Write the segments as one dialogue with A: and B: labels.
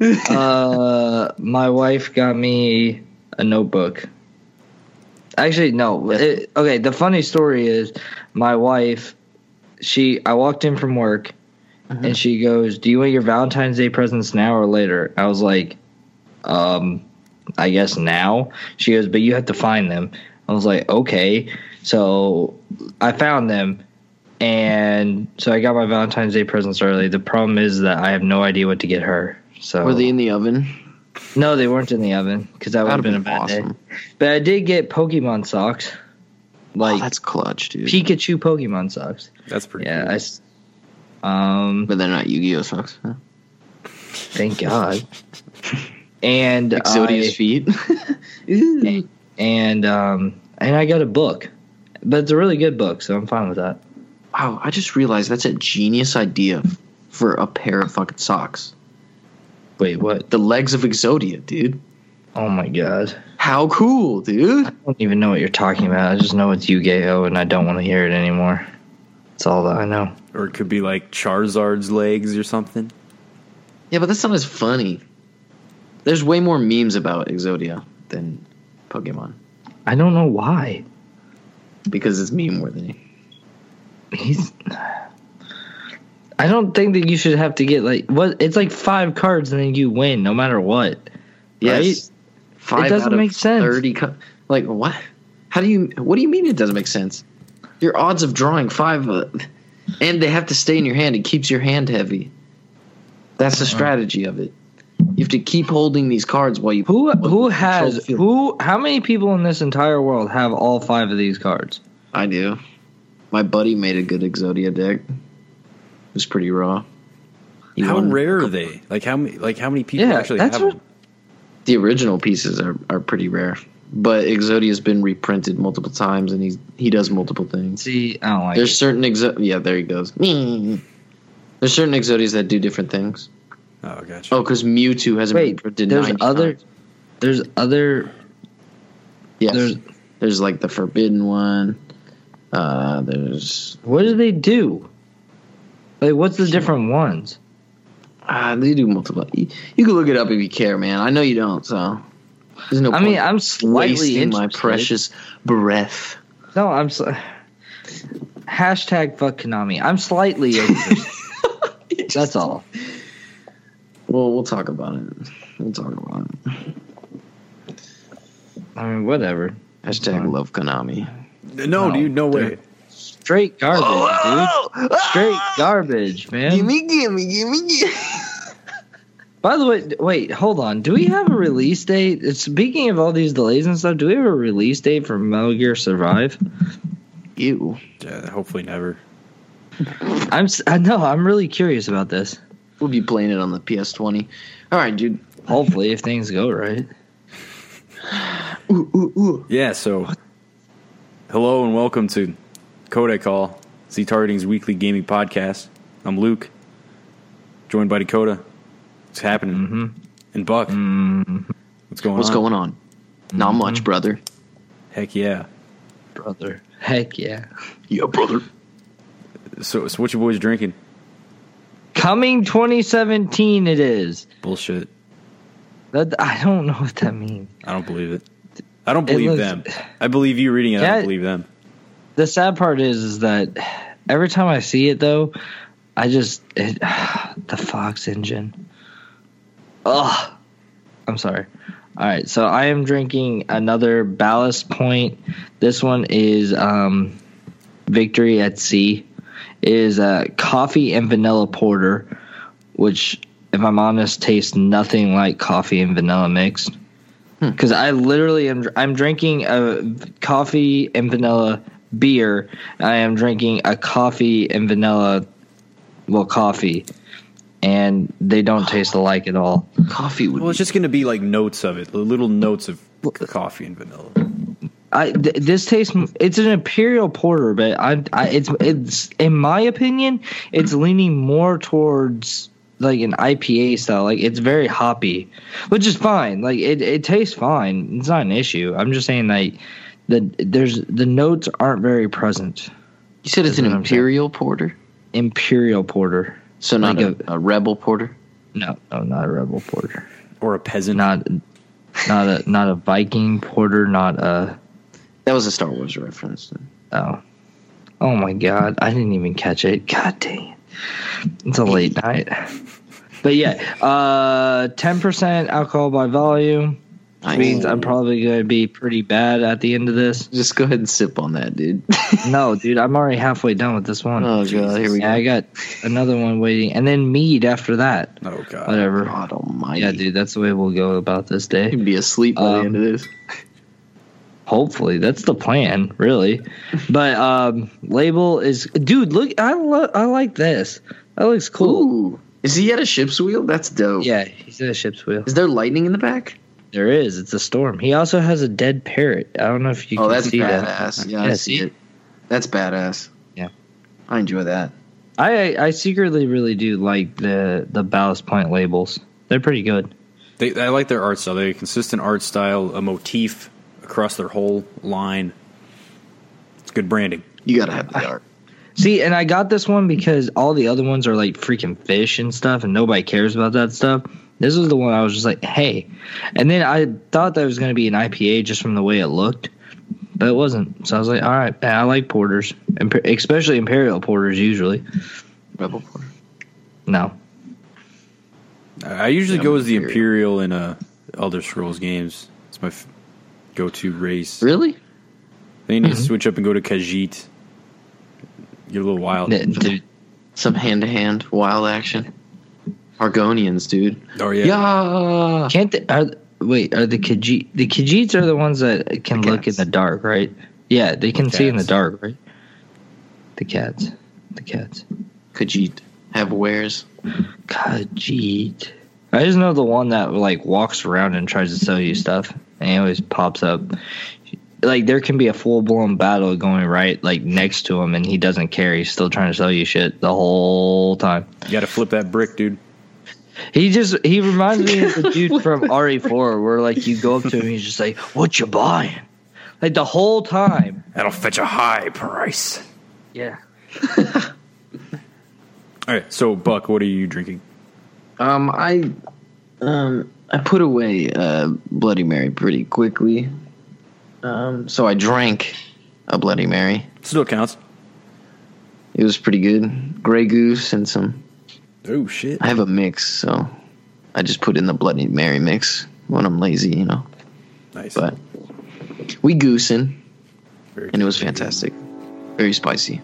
A: uh, my wife got me a notebook. Actually, no. It, okay, the funny story is my wife. She, I walked in from work, and she goes, "Do you want your Valentine's Day presents now or later?" I was like, "Um, I guess now." She goes, "But you have to find them." I was like, "Okay." So I found them, and so I got my Valentine's Day presents early. The problem is that I have no idea what to get her. So
B: Were they in the oven?
A: no, they weren't in the oven because that would have
B: That'd
A: been a bad
B: been
A: day. But I did get Pokemon socks, like
B: oh, that's clutch, dude.
A: Pikachu Pokemon socks.
C: That's pretty.
A: Yeah,
C: cool.
A: I s um,
B: but they're not Yu-Gi-Oh socks. Huh?
A: thank God. And
B: Exodia's
A: I,
B: feet.
A: and um, and I got a book, but it's a really good book, so I'm fine with that.
B: Wow, I just realized that's a genius idea for a pair of fucking socks.
A: Wait, what?
B: The legs of Exodia, dude.
A: Oh my God!
B: How cool, dude.
A: I don't even know what you're talking about. I just know it's Yu-Gi-Oh, and I don't want to hear it anymore. That's all that I know.
C: or it could be like Charizard's legs or something.
B: Yeah, but that's not as funny. There's way more memes about Exodia than Pokemon
A: I don't know why.
B: because it's meme worthy.
A: He's. I don't think that you should have to get like what. It's like five cards and then you win no matter what.
B: Yes. Five
A: doesn't
B: out of
A: make sense.
B: Thirty. Co- like what? How do you? What do you mean it doesn't make sense? Your odds of drawing five, uh, and they have to stay in your hand. It keeps your hand heavy. That's the
A: Uh-huh.
B: strategy of it. You have to keep holding these cards while you.
A: Who who has who? How many people in this entire world have all five of these cards?
B: I do. My buddy made a good Exodia deck. It was pretty raw. He
C: How rare are they? Like how many? Like how many people
A: Yeah,
C: actually
A: that's
C: have
A: what-
C: them?
B: The original pieces are, are pretty rare, but Exodia's been reprinted multiple times, and he's he does multiple things.
A: See, I don't like.
B: There's
A: it.
B: certain exo yeah, there he goes. There's certain Exodias that do different things.
C: Oh, gotcha.
B: Oh, because Mewtwo hasn't been
A: Wait,
B: printed.
A: there's other.
B: times.
A: There's other.
B: Yes,
A: there's-
B: there's like the Forbidden one. Uh, there's
A: What do they do? Like, what's the different ones?
B: uh, they do multiple. You, you can look it up if you care, man. I know you don't, so there's no.
A: I mean, I'm slightly
B: wasting my precious breath.
A: No, I'm. s Hashtag fuck Konami. I'm slightly interested. That's all.
B: Well, we'll talk about it. We'll talk about it.
A: I mean, whatever.
B: Hashtag
A: fine.
B: love Konami.
C: no,
A: no,
C: dude, no way.
A: Dude. Straight garbage,
B: Oh,
A: dude. Straight garbage, man.
B: Gimme, gimme, gimme, gimme.
A: By the way, wait, hold on. Do we have a release date? Speaking of all these delays and stuff, do we have a release date for Metal Gear Survive?
B: Ew.
C: Yeah, hopefully never.
A: I'm. s- I know. I'm really curious about this.
B: We'll be playing it on the PS20. All right, dude.
A: Hopefully, if things go right.
B: Ooh, ooh, ooh.
C: Yeah. So, hello and welcome to Kodak Call, Z Targeting's weekly gaming podcast. I'm Luke, joined by Dakota. What's happening?
A: Mm-hmm.
C: And Buck.
A: Mm,
C: What's going
B: What's
C: on?
B: going on? Not much, brother.
C: Heck yeah.
A: brother. Heck yeah.
B: Yeah, brother.
C: So, so what you boys drinking?
A: Coming 2017, it is.
C: Bullshit.
A: That I don't know what that means.
C: I don't believe it. I don't
A: It
C: believe
A: looks-
C: them. I believe you reading it. I don't believe them.
A: The sad part is, is that every time I see it, though, I just it, the Fox engine. Ugh. I'm sorry. All right, so I am drinking another Ballast Point. This one is um, Victory at Sea. It is a coffee and vanilla porter, which, if I'm honest, tastes nothing like coffee and vanilla mixed. Because I literally am, I'm drinking a coffee and vanilla beer. I am drinking a coffee and vanilla, well, coffee, and they don't taste alike at all.
B: Coffee would
C: Well, it's just going to be like notes of it, little notes of coffee and vanilla.
A: I th- this tastes it's an imperial porter, but I, I it's it's in my opinion it's leaning more towards like an IPA style. Like it's very hoppy, which is fine. Like it it tastes fine. It's not an issue. I'm just saying that the there's the notes aren't very present.
B: You said it's an
A: what I'm saying.
B: imperial porter,
A: Imperial porter.
B: so not
A: Like
B: a, a rebel porter.
A: No, no, not a rebel porter.
C: or a peasant.
A: Not, not a not a Viking porter. Not a.
B: That was a Star Wars reference.
A: Oh, oh my God! I didn't even catch it. God dang it! It's a late night. But yeah, uh, ten percent alcohol by volume
B: Nice.
A: means I'm probably going to be pretty bad at the end of this.
B: Just go ahead and sip on that, dude.
A: No, dude, I'm already halfway done with this one.
B: oh god, here we
A: Yeah,
B: go.
A: I got another one waiting, and then mead after that.
C: oh god.
A: Whatever.
B: God Almighty.
A: Yeah, dude, that's the way we'll go about this day.
B: You'd be asleep by the
A: Um,
B: end of this.
A: Hopefully, that's the plan, really. But um, label is, dude. Look, I lo- I like this. That looks cool.
B: Ooh, is he at a ship's wheel? That's dope.
A: Yeah, he's at a ship's wheel.
B: Is there lightning in the back?
A: There is. It's a storm. He also has a dead parrot. I don't know if you
B: oh,
A: can
B: that's
A: see that.
B: badass. Yeah, I
A: Yeah,
B: see
A: see?
B: it. That's badass.
A: Yeah.
B: I enjoy that.
A: I I secretly really do like the the ballast point labels. They're pretty good.
C: They, I like their art style. They have a consistent art style, a motif across their whole line. It's good branding.
B: You gotta have the art.
A: See, and I got this one because all the other ones are like freaking fish and stuff, and nobody cares about that stuff. This was the one I was just like, hey. And then I thought that was going to be an IPA just from the way it looked, but it wasn't. So I was like, all right, I like porters, Imper- especially imperial porters usually.
B: Rebel Porter.
A: No.
C: I I usually
B: Yeah,
C: go
B: I'm
C: as the
B: Imperial.
C: Imperial in uh, Elder Scrolls games. It's my f- go-to race.
B: Really?
C: Then you need to
A: Mhm.
C: switch up and go to Khajiit. Get a little wild.
A: Dude,
B: Some hand to hand wild action. Argonians, dude.
C: Oh yeah.
B: Yeah.
A: Can't they, are wait are the Khajiit the Khajiits are the ones that can
B: The
A: look in the dark, right? Yeah, they can see in the dark, right? The cats, the cats.
B: Khajiit. Have wares.
A: Khajiit. I just know the one that like walks around and tries to sell you stuff, and he always pops up. Like there can be a full blown battle going right like next to him, and he doesn't care. He's still trying to sell you shit the whole time.
C: You got to flip that brick, dude.
A: He just he reminds me of the dude from RE4 where like you go up to him, he's just like, "What you buying?" Like the whole time.
C: That'll fetch a high price.
A: Yeah.
C: All right. So, Buck, what are you drinking?
B: Um, I, um, I put away uh, Bloody Mary pretty quickly. Um, so I drank a Bloody Mary.
C: Still counts.
B: It was pretty good. Grey Goose and some.
C: Oh shit.
B: I have a mix, so I just put in the Bloody Mary mix when I'm lazy, you know.
C: Nice.
B: But we goosing,
C: Very
B: and it was fantastic. Very spicy.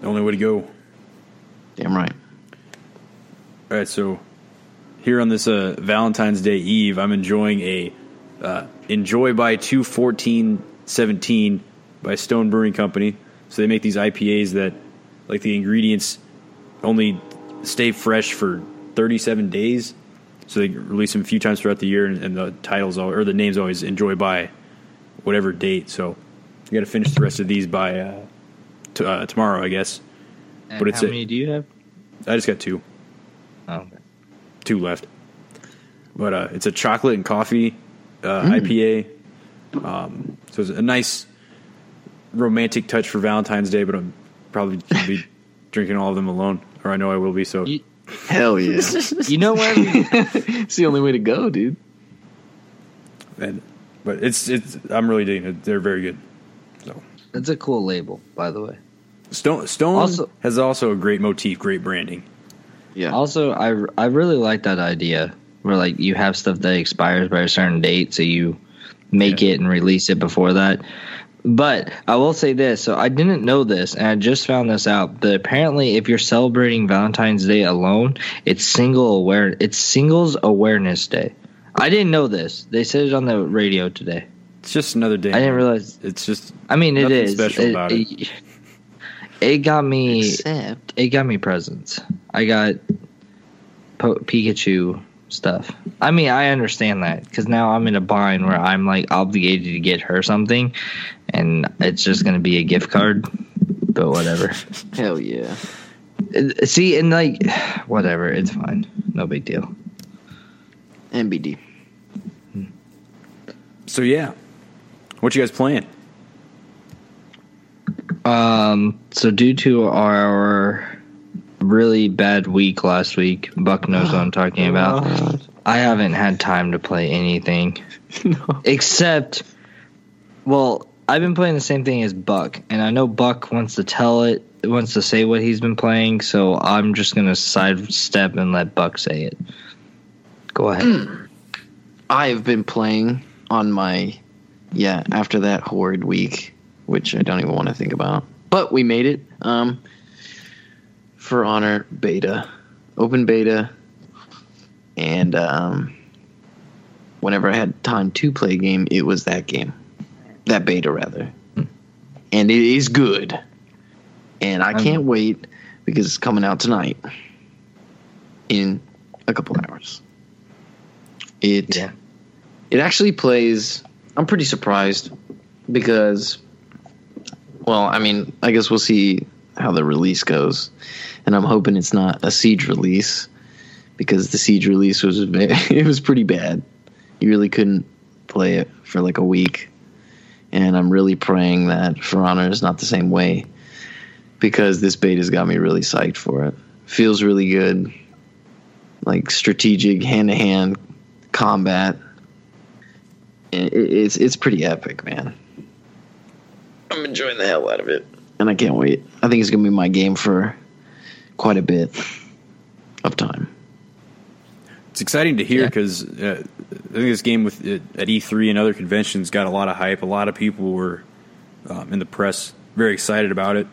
C: The only way to go.
B: Damn right.
C: All right, so here on this uh, Valentine's Day Eve, I'm enjoying a uh, Enjoy by 21417 by Stone Brewing Company. So they make these IPAs that, like the ingredients, only stay fresh for 37 days. So they release them a few times throughout the year, and, and the titles al- or the names always Enjoy by whatever date. So you got to finish the rest of these by uh, t- uh, tomorrow, I guess.
A: And
C: But it's
A: how
C: a-
A: many do you have?
C: I just got two.
A: Oh, okay.
C: two left. But uh, it's a chocolate and coffee uh, IPA. Um, so it's a nice romantic touch for Valentine's Day, but I'm probably gonna be drinking all of them alone, or I know I will be. So
A: You-
B: Hell yeah.
A: You know where?
B: it's the only way to go, dude.
C: and, but it's it's I'm really digging it. They're very good.
A: So that's a cool label, by the way.
C: Stone Stone
A: Also-
C: has also a great motif, great branding.
B: Yeah.
A: Also, I I really like that idea where like you have stuff that expires by a certain date, so you make
C: Yeah.
A: it and release it before that. But I will say this: so I didn't know this, and I just found this out. That apparently, if you're celebrating Valentine's Day alone, it's single aware. It's Singles Awareness Day. I didn't know this. They said it on the radio today.
C: It's just another day.
A: I didn't realize.
C: It's just
A: I mean, it is
C: Nothing
A: is
C: special about it.
A: it. It got me.
B: Except
A: it got me presents. I got po- Pikachu stuff. I mean, I understand that because now I'm in a bind where I'm like obligated to get her something, and it's just gonna be a gift card. But whatever.
B: hell yeah.
A: Uh, See, and like, whatever. It's fine. No big deal.
B: MBD.
C: so yeah. What you guys playing?
A: Um. So due to our really bad week last week. Buck knows what I'm talking about. I haven't had time to play anything
B: no.
A: except, well, I've been playing the same thing as Buck, and I know Buck wants to tell it, wants to say what he's been playing, so I'm just gonna sidestep and let Buck say it. Go ahead.
B: I've been playing on my yeah after that horrid week, which I don't even want to think about. But we made it. Um, for honor beta, open beta, and um, whenever I had time to play a game, it was that game, that beta rather, and it is good, and I
A: I'm-
B: can't wait because it's coming out tonight in a couple hours. It
A: Yeah.
B: it actually plays. I'm pretty surprised because, well, I mean, I guess we'll see how the release goes, and I'm hoping it's not a siege release because the siege release was it was pretty bad. You really couldn't play it for like a week, and I'm really praying that For Honor is not the same way because this beta's got me really psyched for it. Feels really good, like strategic hand to hand combat. It's it's pretty epic, man. I'm enjoying the hell out of it, and I can't wait. I think it's gonna be my game for quite a bit of time.
C: It's exciting to hear
A: Yeah.
C: because uh, I think this game with uh, at E3 and other conventions got a lot of hype. A lot of people were um, in the press very excited about it,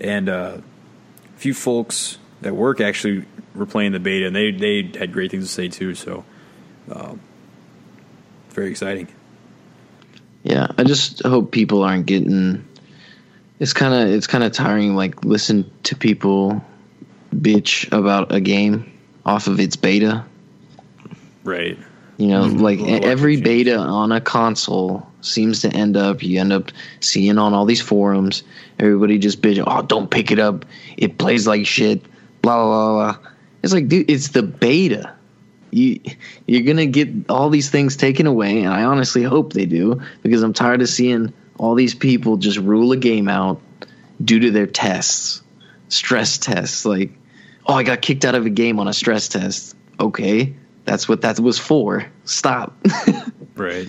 C: and uh, a few folks at work actually were playing the beta, and they they had great things to say too. So, um, very exciting.
B: Yeah, I just hope people aren't getting. It's kind of it's kind of tiring. Like listen to people bitch about a game off of its beta.
C: Right.
B: You know, mm-hmm. like
C: Well,
B: every beta on a console seems to end up. You end up seeing on all these forums, everybody just bitch. Oh, don't pick it up. It plays like shit. Blah blah blah. blah. It's like, dude, it's the beta. You you're gonna get all these things taken away, and I honestly hope they do because I'm tired of seeing all these people just rule a game out due to their tests, stress tests. Like, oh, I got kicked out of a game on a stress test. Okay, that's what that was for. Stop.
C: Right.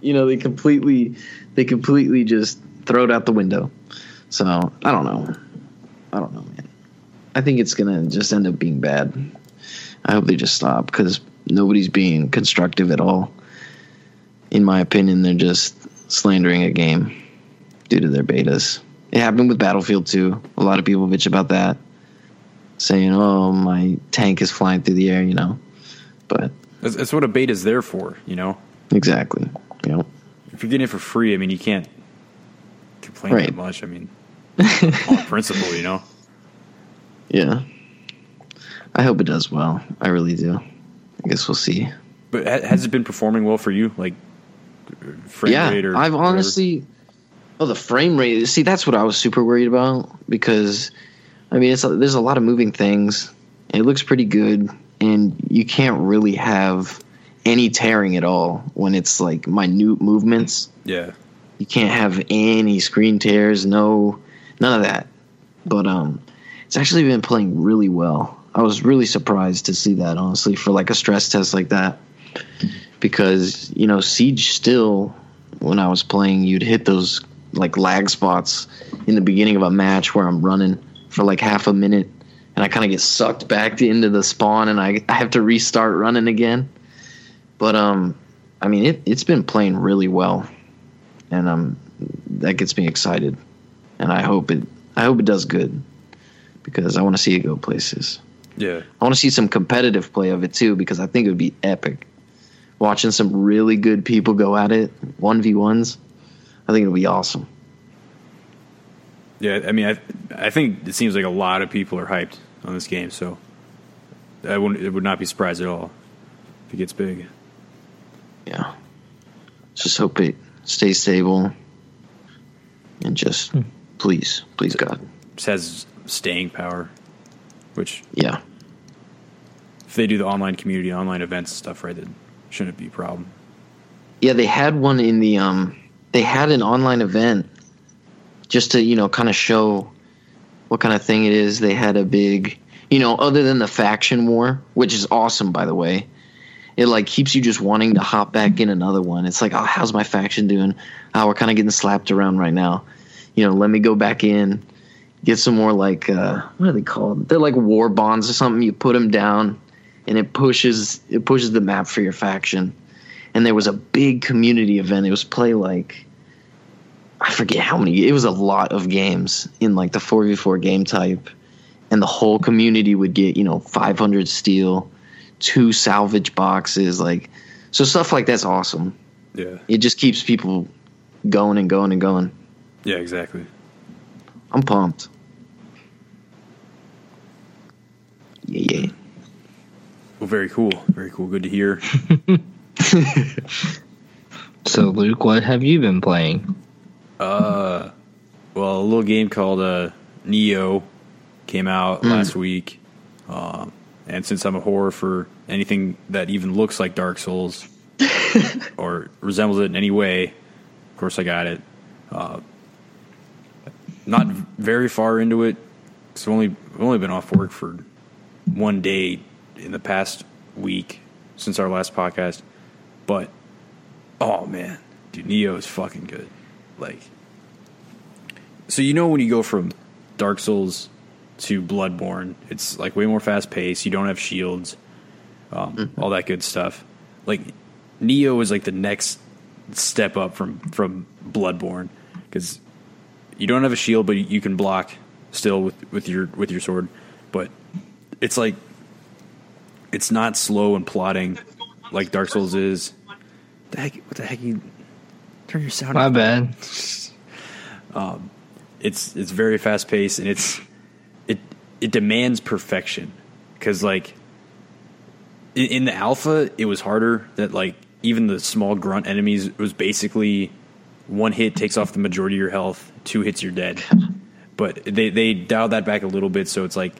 B: you know, they completely they completely just throw it out the window. So I don't know. I don't know, man. I think it's gonna just end up being bad. I hope they just stop because nobody's being constructive at all. In my opinion, they're just slandering a game due to their betas. It happened with Battlefield 2. A lot of people bitch about that, saying, "Oh, my tank is flying through the air," you know. But
C: That's, that's what a beta is there for. You know,
B: exactly, you know.
C: if you're getting it for free, I mean, you can't complain
B: Right.
C: that much. I mean, on principle, you know.
B: Yeah. I hope it does well. I really do. I guess we'll see.
C: But has it been performing well for you? Like frame
B: yeah,
C: rate or
B: I've
C: whatever?
B: honestly. Oh, the frame rate. See, that's what I was super worried about because, I mean, it's there's a lot of moving things. It looks pretty good, and you can't really have any tearing at all when it's like minute movements.
C: yeah.
B: You can't have any screen tears, no, none of that. But um, it's actually been playing really well. I was really surprised to see that, honestly, for like a stress test like that, because you know Siege still, when I was playing, you'd hit those like lag spots in the beginning of a match where I'm running for like half a minute, and I kind of get sucked back into the spawn, and I I have to restart running again. But um, I mean, it it's been playing really well and um, that gets me excited, and I hope it I hope it does good because I want to see it go places.
C: Yeah.
B: I want to see some competitive play of it too because I think it would be epic. Watching some really good people go at it, one v ones, I think it'll be awesome.
C: Yeah, I mean, I I think it seems like a lot of people are hyped on this game, so I wouldn't it would not be surprised at all if it gets big.
B: Yeah, just hope it stays stable, and just please, please God,
C: Just has staying power, which
B: yeah,
C: if they do the online community, online events and stuff right, then shouldn't be a problem.
B: yeah. They had one in the um, they had an online event just to you know kind of show what kind of thing it is. They had a big You know, other than the faction war, which is awesome by the way. It like keeps you just wanting to hop back in another one. It's like, oh, how's my faction doing? Oh, we're kind of getting slapped around right now. You know, let me go back in, get some more like uh, what are they called? They're like war bonds or something. You put them down, and it pushes it pushes the map for your faction. And there was a big community event. It was play like I forget how many. It was a lot of games in like the four v four game type, and the whole community would get you know 500 steel, two salvage boxes, like so stuff like that's awesome.
C: Yeah.
B: It just keeps people going and going and going.
C: Yeah, exactly.
B: I'm pumped. Yeah, yeah.
C: Well, very cool. Very cool. Good to hear.
A: So, Luke, what have you been playing?
C: Uh, well, a little game called uh, Nioh came out last week. Um, and since I'm a horror for anything that even looks like Dark Souls or resembles it in any way, of course I got it. Uh, not very far into it. It's only I've only been off work for one day in the past week since our last podcast, but oh man, dude, Nioh is fucking good. Like, so you know when you go from Dark Souls to Bloodborne, it's like way more fast paced. You don't have shields, um, all that good stuff. Like Nioh is like the next step up from from Bloodborne because you don't have a shield, but you can block still with with your with your sword. But it's like it's not slow and plotting like Dark Souls is. The heck, what the heck? You turn your sound.
A: My
C: up.
A: bad.
C: Um, it's it's very fast paced and it's it it demands perfection because like in, in the alpha it was harder that like even the small grunt enemies was basically one hit takes off the majority of your health, two hits you're dead. But they they dialed that back a little bit, so it's like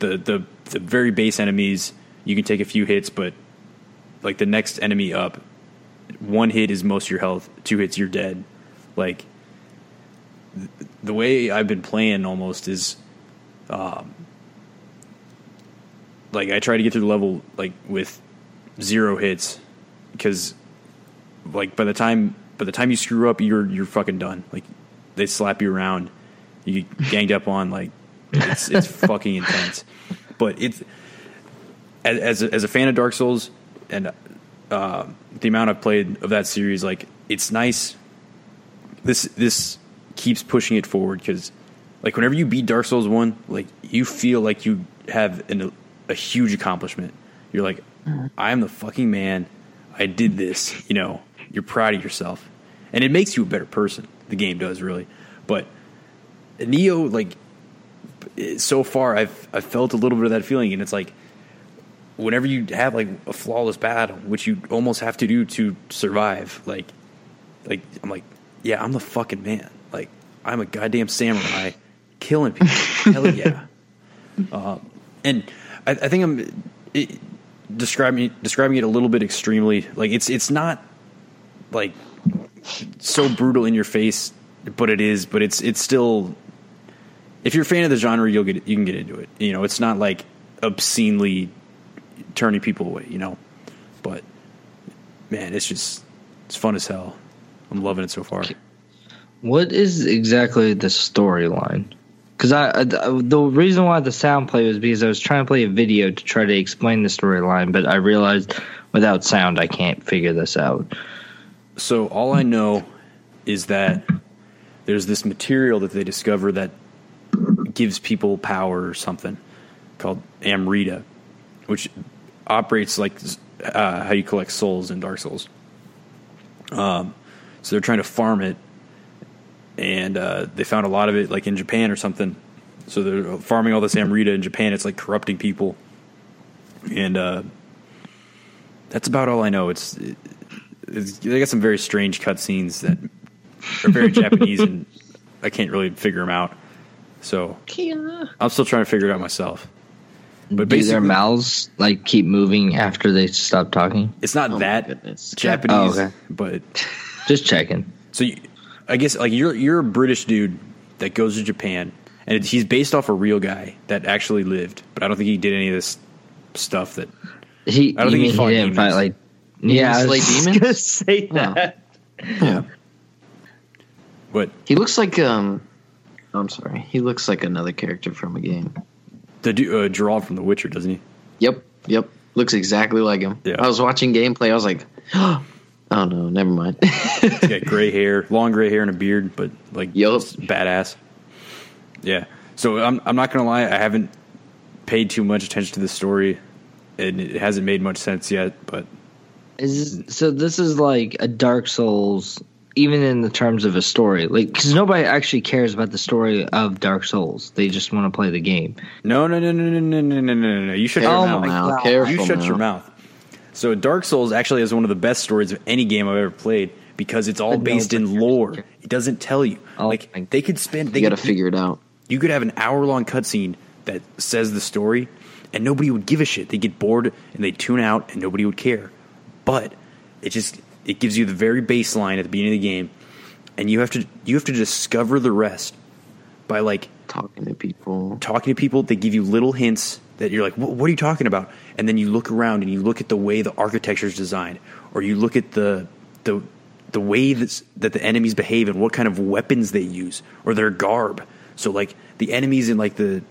C: the the the very base enemies you can take a few hits, but like the next enemy up, one hit is most of your health, two hits you're dead. Like th- the way I've been playing almost is, um, like I try to get through the level like with zero hits because like by the time by the time you screw up you're you're fucking done. Like they slap you around. You get ganged up on like it's it's fucking intense. But it's as as a, as a fan of Dark Souls and uh, the amount I've played of that series like it's nice. This this keeps pushing it forward because like whenever you beat Dark Souls 1 like you feel like you have an, a huge accomplishment. You're like I'm the fucking man. I did this you know? You're proud of yourself. And it makes you a better person the game does really. But Nioh like so far I've I've felt a little bit of that feeling and it's like whenever you have like a flawless battle which you almost have to do to survive like like I'm like yeah I'm the fucking man. Like I'm a goddamn samurai killing people. Hell yeah. Um, and I, I think I'm it, describing describing it a little bit extremely like it's it's not like so brutal in your face but it is but it's it's still if you're a fan of the genre you'll get you can get into it. You know it's not like obscenely turning people away you know but man it's just it's fun as hell i'm loving it so far
A: What is exactly the storyline? Because I, I- the reason why the sound play was because I was trying to play a video to try to explain the storyline, but I realized without sound I can't figure this out.
C: So all I know is that there's this material that they discover that gives people power or something called Amrita, which operates like uh, how you collect souls in Dark Souls. Um, so they're trying to farm it, and uh, they found a lot of it like in Japan or something. So they're farming all this Amrita in Japan. It's like corrupting people, and uh, that's about all I know. It's it's, they got some very strange cutscenes that are very Japanese, and I can't really figure them out. So I'm still trying to figure it out myself. But
A: Do their mouths like keep moving after they stop talking?
C: it's not
B: Oh
C: that
B: goodness.
C: Japanese,
A: Oh, okay.
C: but
A: Just checking.
C: so you, I guess like you're you're a British dude that goes to Japan, and it, he's based off a real guy that actually lived. But I don't think he did any of this stuff that.
A: He,
C: I don't think he
A: mean
C: fought
A: didn't fight like.
B: He
A: Yeah, I
B: didn't
A: was
B: slay
A: just
B: demons?
A: gonna say
B: Oh.
A: that.
B: Yeah.
C: But
B: He looks like um. I'm sorry. He looks like another character from a game.
C: The du- uh, Geralt from The Witcher, doesn't he?
B: Yep. Yep. Looks exactly like him.
C: Yeah.
B: I was watching gameplay. I was like, oh no, never mind.
C: He's got gray hair, long gray hair, and a beard, but like
B: Yup.
C: just badass. Yeah. So I'm I'm not gonna lie, I haven't paid too much attention to the story, and it hasn't made much sense yet. But
A: Is so this is like a Dark Souls, even in the terms of a story, like because nobody actually cares about the story of Dark Souls. They just want to play the game.
C: no, no, no, no, no, no, no, no, no, no. You shut your mouth.
A: my
B: now,
A: God.
B: careful
C: You shut
B: now.
C: your mouth. So Dark Souls actually has one of the best stories of any game I've ever played because it's all
A: But
C: based
A: but
C: in
A: you're-
C: lore. It doesn't tell you.
A: Oh
C: like they could spend. They
B: You got to figure it out.
C: you could have an hour long cutscene that says the story, and nobody would give a shit. They get bored and they tune out, and nobody would care. But it just it gives you the very baseline at the beginning of the game, and you have to you have to discover the rest by like
B: Talking to people.
C: talking to people. They give you little hints that you're like, what, are you talking about? And then you look around and you look at the way the architecture is designed, or you look at the the the way that's, that the enemies behave and what kind of weapons they use or their garb. So like the enemies in like the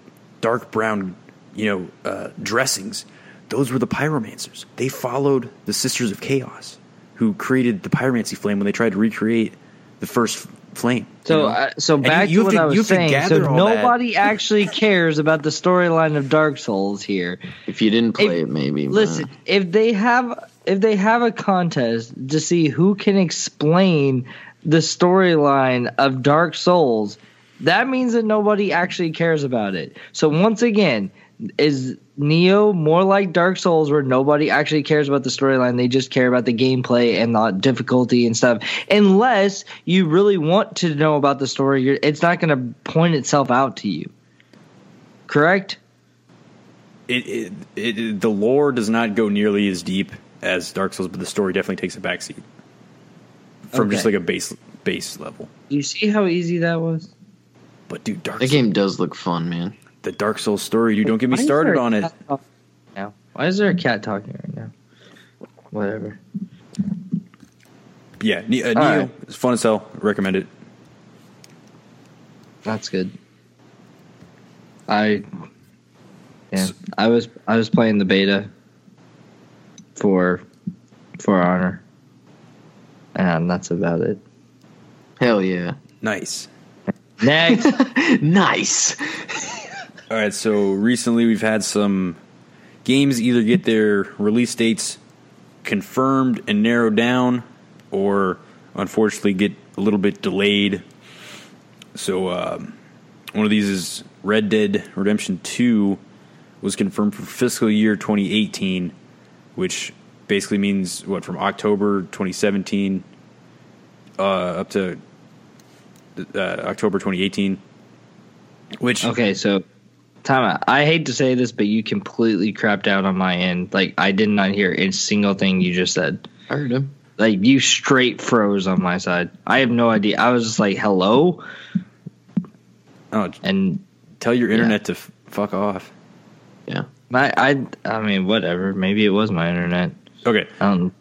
C: dark brown, you know, uh, dressings, those were the pyromancers. They followed the Sisters of Chaos, who created the pyromancy flame when they tried to recreate the first flame.
A: So,
C: you know?
A: uh, so back
C: you- you
A: to
C: have
A: what I
C: you
A: was
C: have
A: saying.
C: gather
A: So
C: all that.
A: nobody actually cares about the storyline of Dark Souls here.
B: If you didn't play
A: If-
B: it, maybe. but-
A: Listen, if they have if they have a contest to see who can explain the storyline of Dark Souls, that means that nobody actually cares about it. So once again, is Nioh more like Dark Souls where nobody actually cares about the storyline, they just care about the gameplay and the difficulty and stuff. Unless you really want to know about the story, you're, it's not going to point itself out to you. Correct?
C: it, it, it the lore does not go nearly as deep as Dark Souls, but the story definitely takes a backseat from just like a base base level.
A: You see how easy that was?
C: But dude, Dark
B: that
C: Souls,
B: game does look fun, man.
C: The Dark Souls story, You don't get me
A: Why
C: started on it.
A: Now, why is there a cat talking right now? Whatever.
C: Yeah, Ne- uh, Nioh,
A: right.
C: it's fun as hell. Recommend it.
A: That's good. I yeah, I was I was playing the beta for for Honor, and that's about it.
B: Hell yeah.
C: Nice.
A: Next,
B: nice.
C: All right, so recently we've had some games either get their release dates confirmed and narrowed down, or unfortunately get a little bit delayed. So um, one of these is Red Dead Redemption Two was confirmed for fiscal year 2018, which basically means what from October 2017 uh, up to uh, October 2018. Which
A: okay, so time out. I hate to say this, but you completely crapped out on my end. Like I did not hear a single thing you just said.
B: I heard him.
A: Like you straight froze on my side. I have no idea. I was just like, "Hello,"
C: oh,
A: and
C: Tell your internet to f- fuck off.
B: Yeah.
A: I, I, I mean, whatever. Maybe it was my internet.
C: Okay.
A: Um,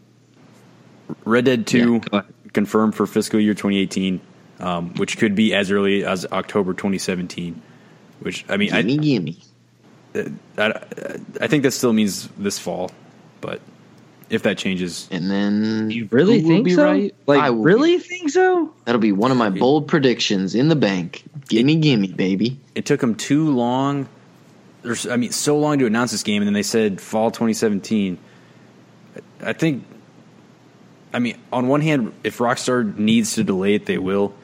C: Red Dead 2
A: Yeah,
C: confirmed for fiscal year 2018, um, which could be as early as October 2017. Which, I mean,
B: Gimme, gimme.
C: Uh, I, I, I think that still means this fall, but if that changes,
B: And then
A: you really think so?
B: right?
A: Like,
B: I will
A: really think so?
B: That'll be one of my bold predictions in the bank. Gimme, gimme, baby.
C: it took them too long. There's, I mean, so long to announce this game, and then they said fall 2017. I think, I mean, on one hand, if Rockstar needs to delay it, they will,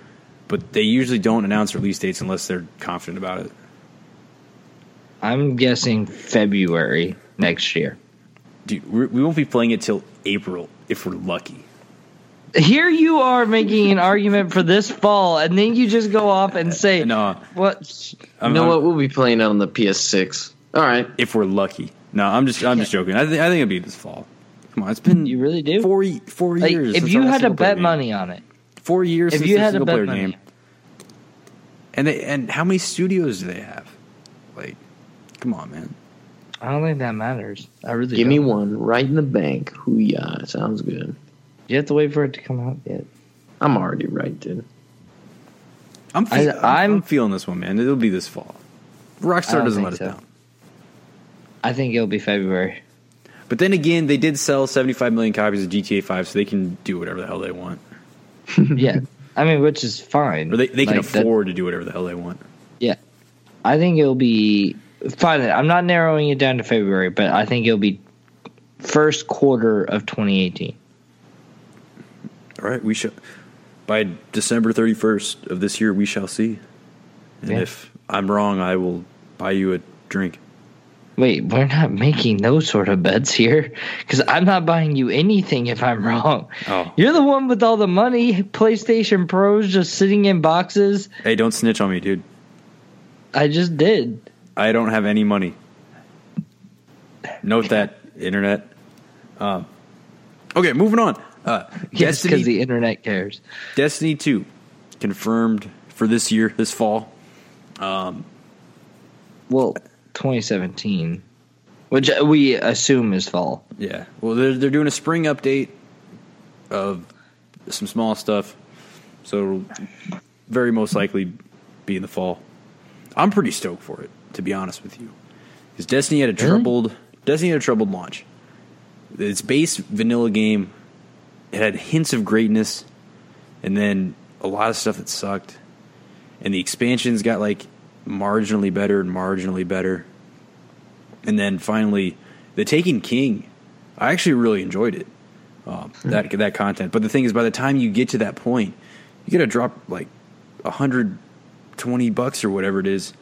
C: but they usually don't announce release dates unless they're confident about it.
A: I'm guessing February next year.
C: Dude, we're, we won't be playing it till April if we're lucky.
A: Here you are making an argument for this fall, and then you just go off and say,
C: No,
A: "What?
C: I'm,
B: you know
C: I'm-
B: what? We'll be playing it on the PS6. All right.
C: If we're lucky. No, I'm just I'm just joking. I think I think it'll be this fall. Come on, it's been
A: You really do?
C: four four
A: Like,
C: years.
A: if you had to bet
C: game.
A: money on it,
C: four years
A: if
C: since
A: you had to
C: single
A: bet
C: player
A: money,
C: game, And they and how many studios do they have? Like, come on, man.
A: I don't think that matters. I really
B: Give me
A: don't.
B: one right in the bank. Hoo-yah. Sounds good.
A: You have to wait for it to come out yet.
B: I'm already right, dude.
C: I'm fe-
A: I-
C: I'm,
A: I'm-
C: I'm feeling this one, man. It'll be this fall. Rockstar doesn't
A: think
C: let us
A: so.
C: down.
A: I think it'll be February.
C: But then again, they did sell 75 million copies of GTA 5, so they can do whatever the hell they want.
A: yeah, I mean, which is fine.
C: Or they, they can
A: Like, that-
C: afford to do whatever the hell they want.
A: yeah, I think it'll be fine. I'm not narrowing it down to February, but I think it'll be first quarter of 2018.
C: All right, we shall. By December 31st of this year, we shall see. And
A: Yeah.
C: if I'm wrong, I will buy you a drink.
A: Wait, we're not making those sort of bets here because I'm not buying you anything if I'm wrong.
C: Oh.
A: You're the one with all the money, PlayStation Pros just sitting in boxes.
C: Hey, don't snitch on me, dude.
A: I just did.
C: I don't have any money. Note that, internet. Um, okay, moving on. Uh,
A: Yes, because the internet cares.
C: Destiny 2 confirmed for this year, this fall.
A: Um, Well, 2017, which we assume is fall.
C: Yeah. Well, they're they're doing a spring update of some small stuff, so it'll very most likely be in the fall. I'm pretty stoked for it, to be honest with you, because Destiny had a troubled Destiny had a troubled launch. Its base vanilla game it had hints of greatness, and then a lot of stuff that sucked, and the expansions got like marginally better and marginally better. And then finally, the Taken King, I actually really enjoyed it. Um, that that content, but the thing is, by the time you get to that point, you got to drop like hundred twenty bucks or whatever it is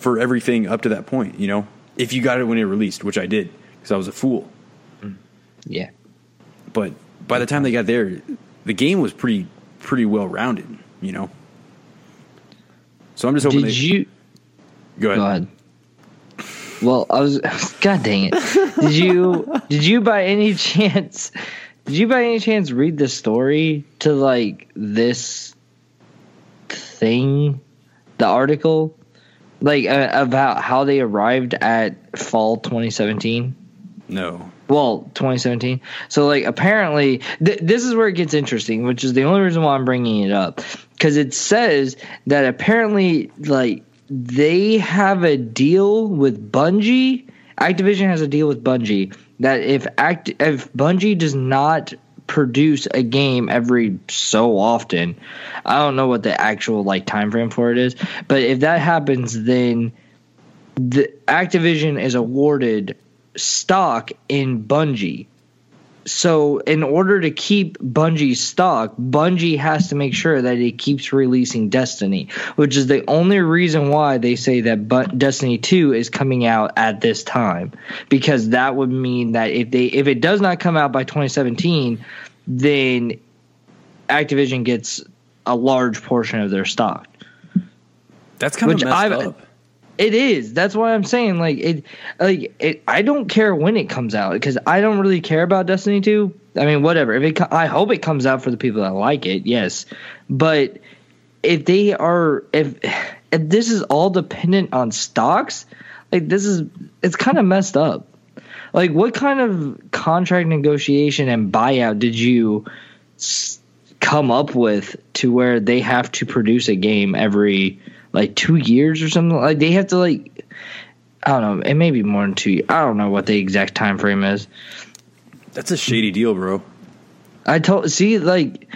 C: for everything up to that point. You know, if you got it when it released, which I did because I was a fool. Mm.
A: Yeah.
C: But by the time they got there, the game was pretty pretty well rounded. You know. So I'm just hoping.
A: Did
C: they,
A: you
C: go ahead?
A: go ahead? Well, I was. God dang it! Did you did you by any chance did you by any chance read the story to like this thing, the article, like uh, about how they arrived at fall 2017?
C: No.
A: well 2017 so like apparently th- this is where it gets interesting which is the only reason why i'm bringing it up because it says that apparently like they have a deal with bungie activision has a deal with bungie that if act if bungie does not produce a game every so often i don't know what the actual like time frame for it is but if that happens then the activision is awarded stock in Bungie. So, in order to keep Bungie stock, Bungie has to make sure that it keeps releasing Destiny, which is the only reason why they say that Destiny 2 is coming out at this time because that would mean that if they if it does not come out by 2017, then Activision gets a large portion of their stock.
C: That's kind
A: Which
C: of messed
A: I've-
C: up.
A: It is. That's why I'm saying like it like it I don't care when it comes out because I don't really care about Destiny 2. I mean whatever. If it I hope it comes out for the people that like it. Yes. But if they are if if this is all dependent on stocks, like this is it's kind of messed up. Like what kind of contract negotiation and buyout did you come up with to where they have to produce a game every like two years or something. Like they have to like I don't know. It may be more than two. ye- I don't know what the exact time frame is.
C: That's a shady deal, bro.
A: I told see like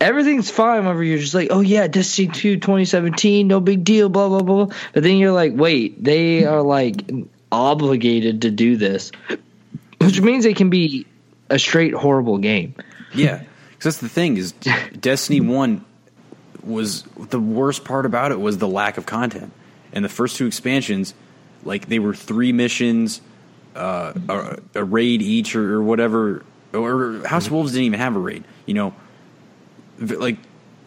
A: everything's fine whenever you're just like, oh yeah, Destiny 2 2017, no big deal, blah blah blah. But then you're like, wait, they are like obligated to do this, which means it can be a straight horrible game.
C: Yeah, because that's the thing is Destiny One was the worst part about it was the lack of content, and the first two expansions, like they were three missions, uh, a, a raid each or, or whatever. Or House of Wolves didn't even have a raid. You know, like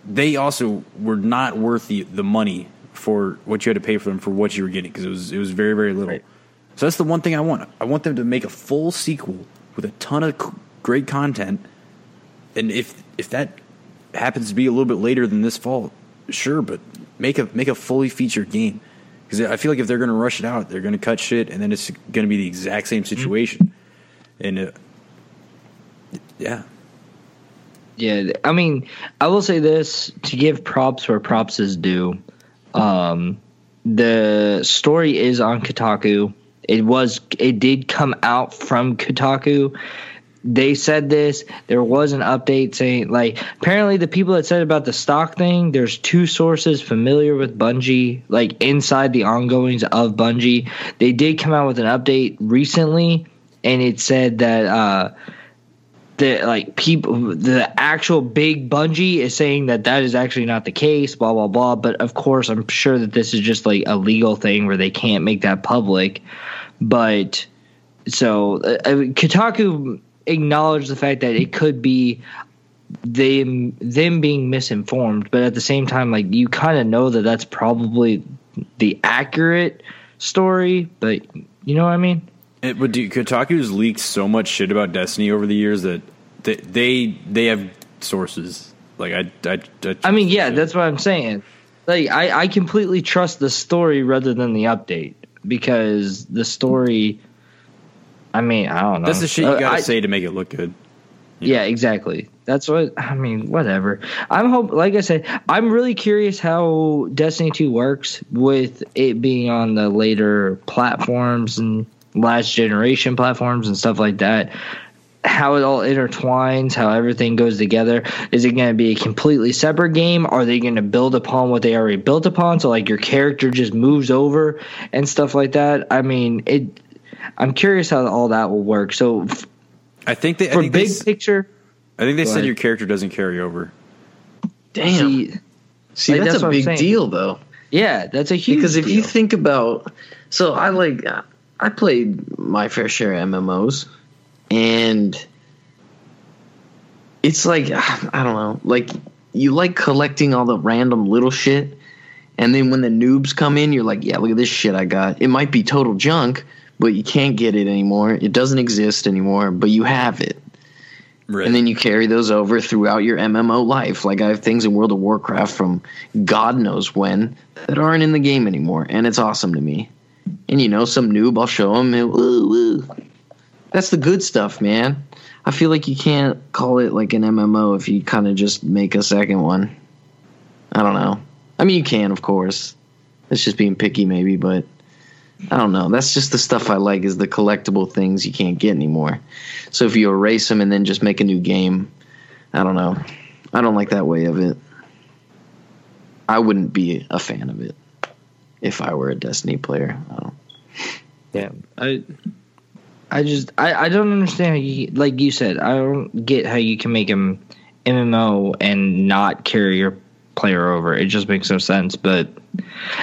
C: they also were not worth the, the money for what you had to pay for them for what you were getting because it was it was very very little.
A: Right.
C: So that's the one thing I want. I want them to make a full sequel with a ton of c- great content, and if if that happens to be a little bit later than this fall, sure. But make a make a fully featured game because I feel like if they're going to rush it out, they're going to cut shit, and then it's going to be the exact same situation. And uh, yeah,
A: Yeah, I mean, I will say this to give props where props is due. Um, the story is on Kotaku. It was, it did come out from Kotaku. They said this. There was an update saying, like, apparently the people that said about the stock thing, there's two sources familiar with Bungie, like inside the ongoings of Bungie. They did come out with an update recently, and it said that, uh, the like people the actual big Bungie is saying that that is actually not the case blah blah blah but of course I'm sure that this is just like a legal thing where they can't make that public but so uh, uh, Kotaku acknowledged the fact that it could be them them being misinformed but at the same time like you kind of know that that's probably the accurate story but you know what I mean
C: it, but dude, Kotaku's leaked so much shit about Destiny over the years that they they, they have sources. Like I, I, I,
A: I mean, yeah, that's what I'm saying. Like, I, I completely trust the story rather than the update because the story. I mean, I don't know.
C: That's the shit you
A: Uh,
C: gotta
A: I-
C: say to make it look good.
A: Yeah, exactly. That's what I mean. Whatever. I'm hope. Like I said, I'm really curious how Destiny 2 works with it being on the later platforms and last generation platforms and stuff like that. How it all intertwines, how everything goes together. Is it going to be a completely separate game? Are they going to build upon what they already built upon? So like your character just moves over and stuff like that. I mean, it. I'm curious how all that will work. So
C: I think they. I
A: for
C: think
A: big
C: s-
A: picture,
C: I think they said
A: ahead.
C: your character doesn't carry over.
B: Damn.
A: see,
B: See,
A: Like,
B: that's,
A: that's
B: a big deal, though.
A: Yeah, that's a huge
B: because if you think about, so I like, I played my fair share of MMOs, and it's like I don't know, like you like collecting all the random little shit, and then when the noobs come in, you're like, yeah, look at this shit I got. It might be total junk, but you can't get it anymore. It doesn't exist anymore, but you have it.
C: Right.
B: And then you carry those over throughout your MMO life. Like I have things in World of Warcraft from God knows when that aren't in the game anymore, and it's awesome to me. And you know, some noob, I'll show him. And, woo, woo. That's the good stuff, man. I feel like you can't call it like an MMO if you kind of just make a second one. I don't know. I mean, you can, of course. It's just being picky, maybe, but I don't know. That's just the stuff I like is the collectible things you can't get anymore. So if you erase them and then just make a new game, I don't know. I don't like that way of it. I wouldn't be a fan of it if I were a Destiny player. I don't.
A: yeah, I, I just I, I don't understand how you like you said I don't get how you can make him MMO and not carry your player over. It just makes no sense. But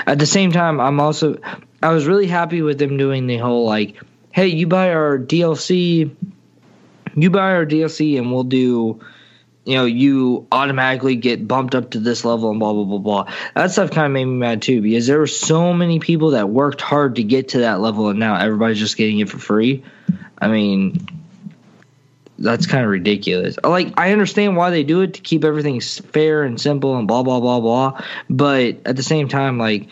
A: at the same time, I'm also I was really happy with them doing the whole like, hey, you buy our DLC, you buy our DLC, and we'll do. You know, you automatically get bumped up to this level and blah blah blah blah. That stuff kind of made me mad too because there were so many people that worked hard to get to that level, and now everybody's just getting it for free. I mean, that's kind of ridiculous. Like, I understand why they do it to keep everything fair and simple and blah blah blah blah. But at the same time, like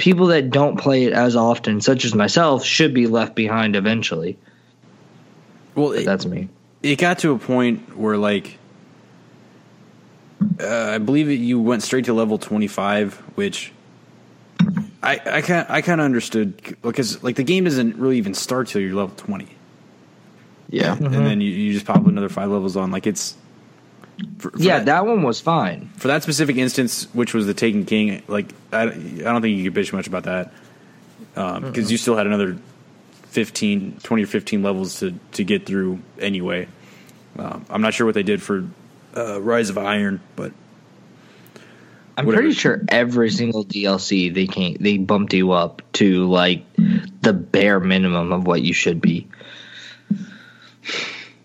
A: people that don't play it as often, such as myself, should be left behind eventually.
C: well, it,
A: that's me.
C: it got to a point where like uh, I believe it, you went straight to level 25 which I I kind I kind of understood because like the game doesn't really even start till you're level 20
B: Yeah.
A: Mm-hmm.
C: and then you, you just pop another 5 levels on like it's for, for
A: Yeah,
C: that,
A: that one was fine.
C: for that specific instance which was the Taken King like I, I don't think you could bitch much about that because you still had another 15 20 or 15 levels to to get through anyway um, I'm not sure what they did for uh, Rise of Iron, but
A: I'm
C: Whatever.
A: pretty sure every single DLC they can they bumped you up to like the bare minimum of what you should be.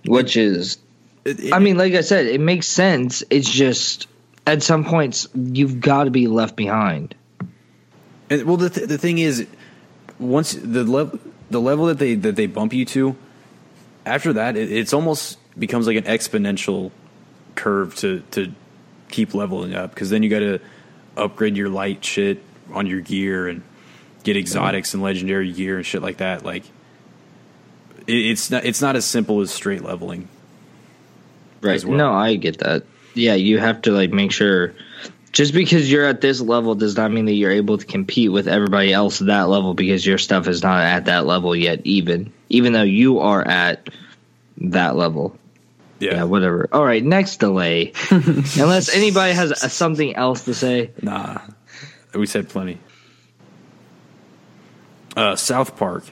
A: Which is
C: it,
A: I mean, like I said, it makes sense. It's just at some points you've got to be left behind.
C: And, well, the th- the thing is, once the level the level that they that they bump you to, after that, it, it's almost becomes like an exponential curve to to keep leveling up because then you got to upgrade your light shit on your gear and get exotics and legendary gear and shit like that. Like it, it's not it's not as simple as straight leveling.
A: Right.
C: well.
A: No, I get that. Yeah, you have to like make sure. Just because you're at this level does not mean that you're able to compete with everybody else at that level because your stuff is not at that level yet. Even even though you are at that level.
C: Yeah.
A: Yeah, whatever. All right, next delay. Unless anybody has uh, something else to say.
C: Nah, we said plenty. Uh, South Park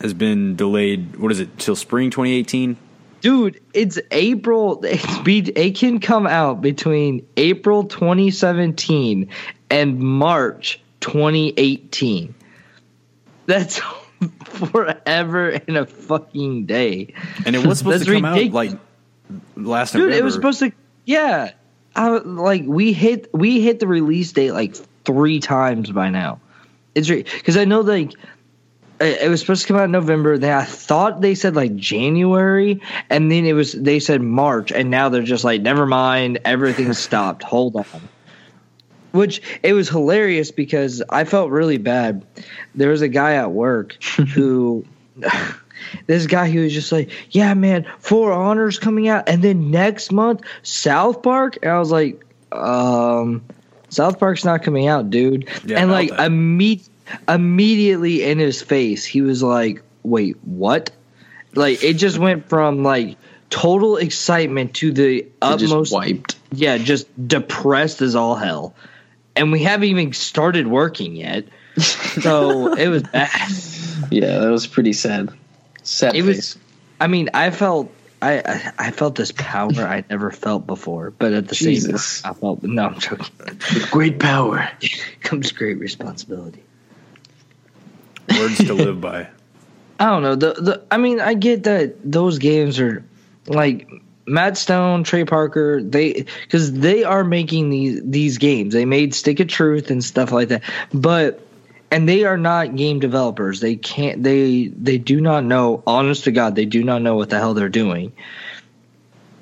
C: has been delayed. What is it till spring 2018?
A: Dude, it's April. It's be, it can come out between April 2017 and March 2018. That's forever in a fucking day.
C: And it was supposed
A: That's
C: to come out like last
A: Dude,
C: November.
A: it was supposed to. Yeah, I like we hit we hit the release date like three times by now. It's because I know like it was supposed to come out in November. Then I thought they said like January, and then it was they said March, and now they're just like never mind, everything's stopped. Hold on. Which it was hilarious because I felt really bad. There was a guy at work who this guy who was just like, "Yeah, man, For Honor's coming out, and then next month South Park." And I was like, "Um, South Park's not coming out, dude."
C: Yeah,
A: and like
C: that.
A: Imme- immediately in his face, he was like, "Wait, what?" Like it just went from like total excitement to the
B: It just
A: utmost
B: wiped.
A: yeah, just depressed as all hell. And we haven't even started working yet. So it was bad.
B: Yeah, that was pretty sad. Sad
A: It
B: face.
A: was I mean, I felt I, I I felt this power I never felt before, but at the
B: Jesus.
A: same time, I felt no, I'm joking.
B: with great power.
A: comes great responsibility.
C: Words to live by.
A: I don't know. The the I mean, I get that those games are like Matt Stone, Trey Parker, they because they are making these these games. They made Stick of Truth and stuff like that, but and they are not game developers. They can't. They they do not know. Honest to God, they do not know what the hell they're doing.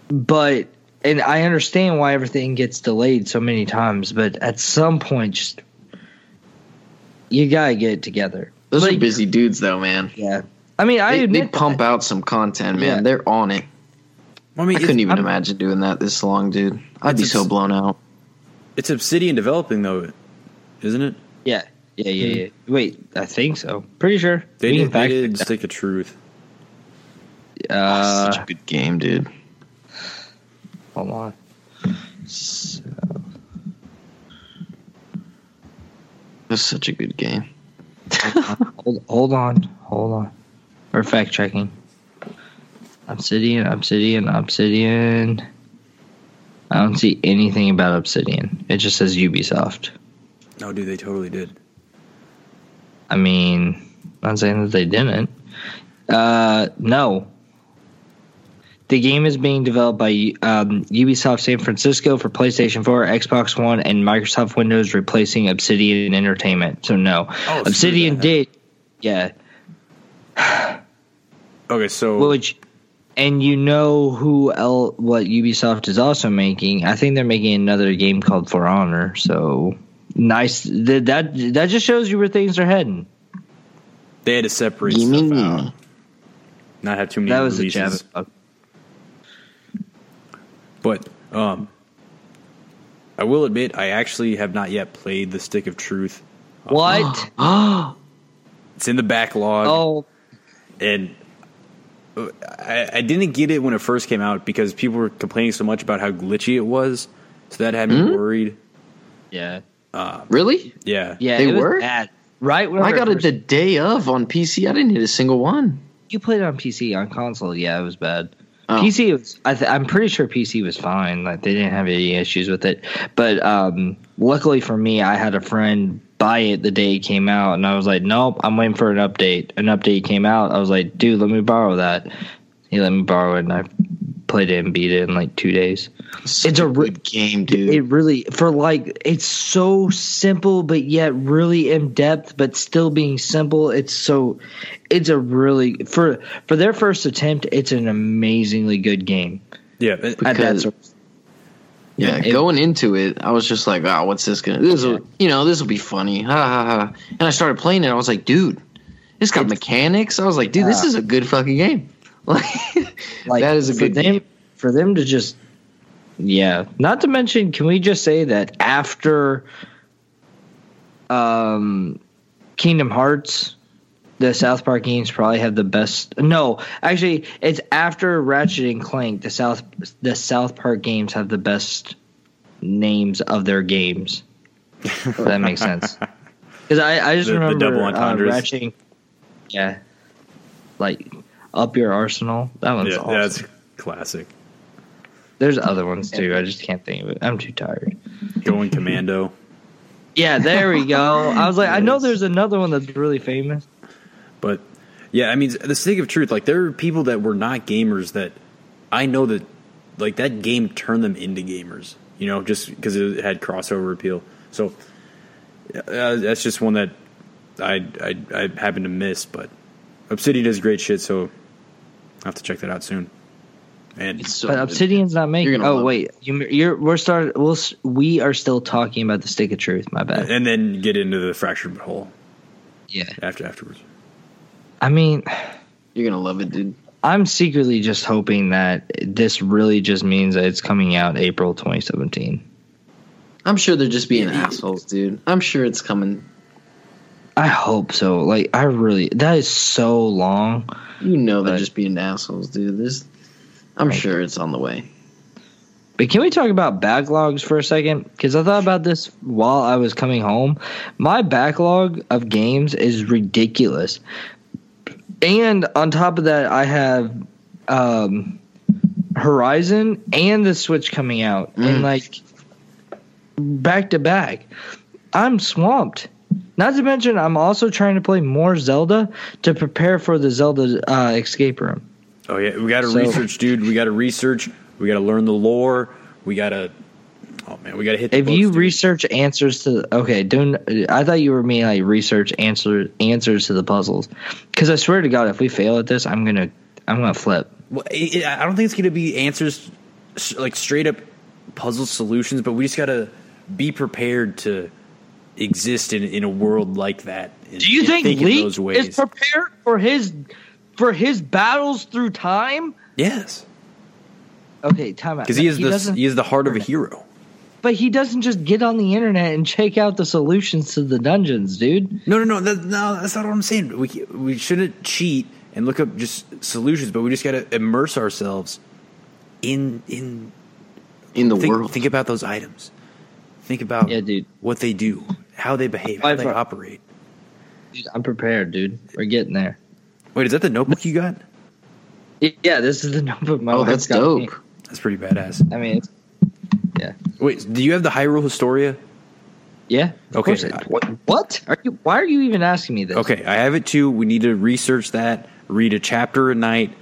A: But and I understand why everything gets delayed so many times. But at some point, just you gotta get it together.
B: Those
A: Like,
B: are busy dudes, though, man.
A: Yeah. I mean, I
B: They,
A: admit
B: they pump
A: that.
B: out some content, man.
A: Yeah.
B: They're on it.
C: I mean,
B: I couldn't even
A: I'm-
B: imagine doing that this long, dude. I'd be
C: It's-
B: so blown out.
C: it's Obsidian developing though, isn't it?
A: Yeah, yeah, yeah, yeah. Wait, I think so. Pretty sure.
C: They
A: We can
C: did. They
A: fact
C: did
A: check
C: Stick of Truth.
A: that.
B: Oh,
A: Uh,
B: such a good game, dude.
A: hold on. So,
B: That's such a good game.
A: Hold, hold on, hold on. We're fact checking. Obsidian, Obsidian, Obsidian. I don't see anything about Obsidian. It just says Ubisoft.
C: No, dude, they totally did.
A: I mean, I'm not saying that they didn't. Uh, no. The game is being developed by um, Ubisoft San Francisco for PlayStation 4, Xbox One, and Microsoft Windows, replacing Obsidian Entertainment. So no,
C: screw
A: Obsidian
C: that.
A: did, yeah.
C: Okay, so
A: Which, and you know who el what Ubisoft is also making? I think they're making another game called For Honor. So nice. That that, that just shows you where things are heading.
C: they had to separate
B: Gimme
C: stuff out, not have too many
A: That was a
C: releases.
A: jab.
C: But um, I will admit, I actually have not yet played the Stick of Truth.
A: What?
B: Oh,
C: It's in the backlog,
A: Oh,
C: and uh, I, I didn't get it when it first came out because people were complaining so much about how glitchy it was. So that had me worried.
A: yeah,
B: really?
C: Yeah,
A: yeah.
B: They
A: it was
B: were?
A: bad. Right when
B: I got it
A: first-
B: the day of on PC. I didn't hit a single one.
A: You played it on PC on console. Yeah, it was bad.
B: Oh.
A: PC was. I I'm pretty sure PC was fine. Like they didn't have any issues with it. But um, luckily for me, I had a friend buy it the day it came out, and I was like, "Nope, I'm waiting for an update." An update came out. I was like, "Dude, let me borrow that." He let me borrow it, and I played it and beat it in like two days.
B: Such
A: It's a re-
B: good game, dude.
A: It really for like it's so simple but yet really in depth but still being simple. It's so it's a really for for their first attempt, it's an amazingly good game.
C: yeah. it-
A: At that
B: Because-
A: sort
B: Yeah,
A: It-
B: going into it, I was just like, "Oh, what's this gonna? This will, you know, this will be funny." Ha ha ha! And I started playing it. I was like, "Dude, it's got mechanics." I was like, "Dude, this is a good fucking game." Like,
A: like
B: that is a good
A: them
B: game.
A: for them to just yeah not to mention can we just say that after um kingdom hearts the south park games probably have the best no actually it's after ratchet and clank the south the south park games have the best names of their games if that makes sense because I, I just
C: The- the
A: remember
C: double
A: uh,
C: entendres.
A: ratchet yeah like up your arsenal that one's
C: Yeah,
A: awesome.
C: that's classic.
A: There's other ones too. I just can't think of it. I'm too tired.
C: Going commando.
A: Yeah, there we go. I was like, I know there's another one that's really famous.
C: But yeah, I mean, the Stick of Truth, like there are people that were not gamers that I know that like that game turned them into gamers. You know, just because it had crossover appeal. So uh, that's just one that I, I I happen to miss. But Obsidian does great shit, so I will have to check that out soon. And
B: It's so
A: But
B: good.
A: Obsidian's not making. Oh wait, you, you're we're started. We'll we are still talking about the stick of truth. My bad.
C: and then get into the fractured hole
A: Yeah,
C: after afterwards.
A: I mean,
B: You're gonna love it, dude.
A: I'm secretly just hoping that this really just means that it's coming out April 2017.
B: I'm sure they're just being assholes, dude. I'm sure it's coming.
A: I hope so. Like, I really that is so long.
B: You know they're just being assholes, dude. This, I'm sure it's on the way.
A: But can we talk about backlogs for a second? Because I thought about this while I was coming home. My backlog of games is ridiculous. And on top of that, I have um, Horizon and the Switch coming out, and
B: Mm.
A: like back to back. I'm swamped. Not to mention, I'm also trying to play more Zelda to prepare for the Zelda uh, escape room.
C: Oh yeah, we got to
A: So-
C: research, dude. We got to research. We got to learn the lore. We got to. Oh man, we got to hit. The
A: if you
C: dude.
A: research answers to okay don't i thought you were meaning like research answer answers to the puzzles because i swear to god if we fail at this i'm gonna i'm gonna flip
C: Well, it, it- I don't think it's going to be answers like straight up puzzle solutions, but we just got to be prepared to exist in in a world like that. and-
A: do you
C: and
A: think,
C: in
A: Lee
C: those
A: is
C: ways?
A: prepared for his for his battles through time
C: yes,
A: okay time out
C: because he is the he is the heart of a hero.
A: but he doesn't just get on the internet and check out the solutions to the dungeons dude
C: No, no, no, that, no. That's not what I'm saying. We we shouldn't cheat and look up just solutions, but we just got to immerse ourselves in in
B: In the
C: think,
B: world,
C: think about those items. Think about
A: Yeah, dude.
C: what they do, how they behave, how they
A: far.
C: operate.
A: Dude, i'm prepared dude we're getting there
C: Wait, is that the notebook you got?
A: yeah this is the notebook my
B: oh,
A: wife
B: that's
A: got me.
B: dope.
C: That's pretty badass.
A: i mean it's, yeah
C: Wait, do you have the Hyrule Historia?
A: yeah of
C: Okay.
A: course what, what are you why are you even asking me this
C: Okay, I have it too. We need to research that. Read a chapter a night.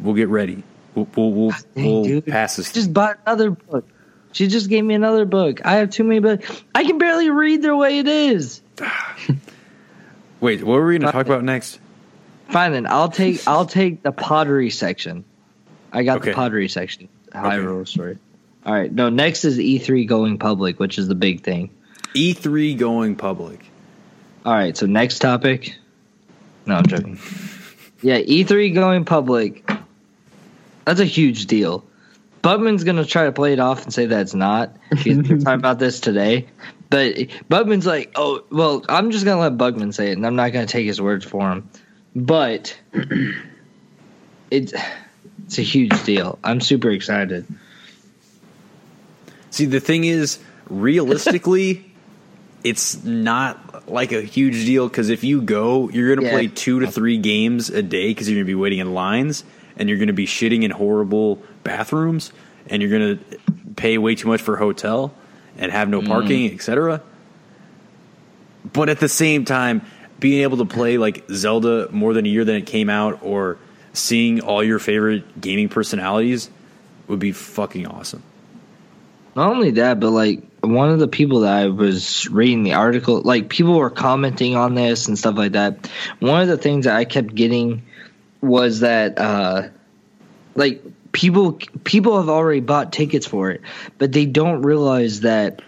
C: We'll get ready. We'll we'll we'll,
A: Dang,
C: we'll pass this.
A: just buy another book. She just gave me another book. I have too many books. I can barely read the way it is.
C: Wait, what were we going to talk about next?
A: Fine then. I'll take I'll take the pottery section. I got
C: Okay.
A: the pottery section. Hyrule story. All right. No, next is E3 going public, which is the big thing.
C: E3 E going public.
A: All right. So next topic. No, I'm joking. yeah, E3 going public. That's a huge deal. Bubman's gonna try to play it off and say that it's not. He's we're talking about this today, but Bubman's like, "Oh, well, I'm just gonna let Bugman say it, and I'm not gonna take his words for him." But it's it's a huge deal. I'm super excited.
C: See, the thing is, realistically, it's not like a huge deal because if you go, you're going to
A: Yeah.
C: play two to three games a day because you're going to be waiting in lines and you're going to be shitting in horrible bathrooms and you're going to pay way too much for a hotel and have no parking, etc. But at the same time, being able to play like Zelda more than a year than it came out or seeing all your favorite gaming personalities would be fucking awesome.
A: Not only that, but like one of the people that I was reading the article, like people were commenting on this and stuff like that. One of the things that I kept getting was that, uh, like people people have already bought tickets for it, but they don't realize that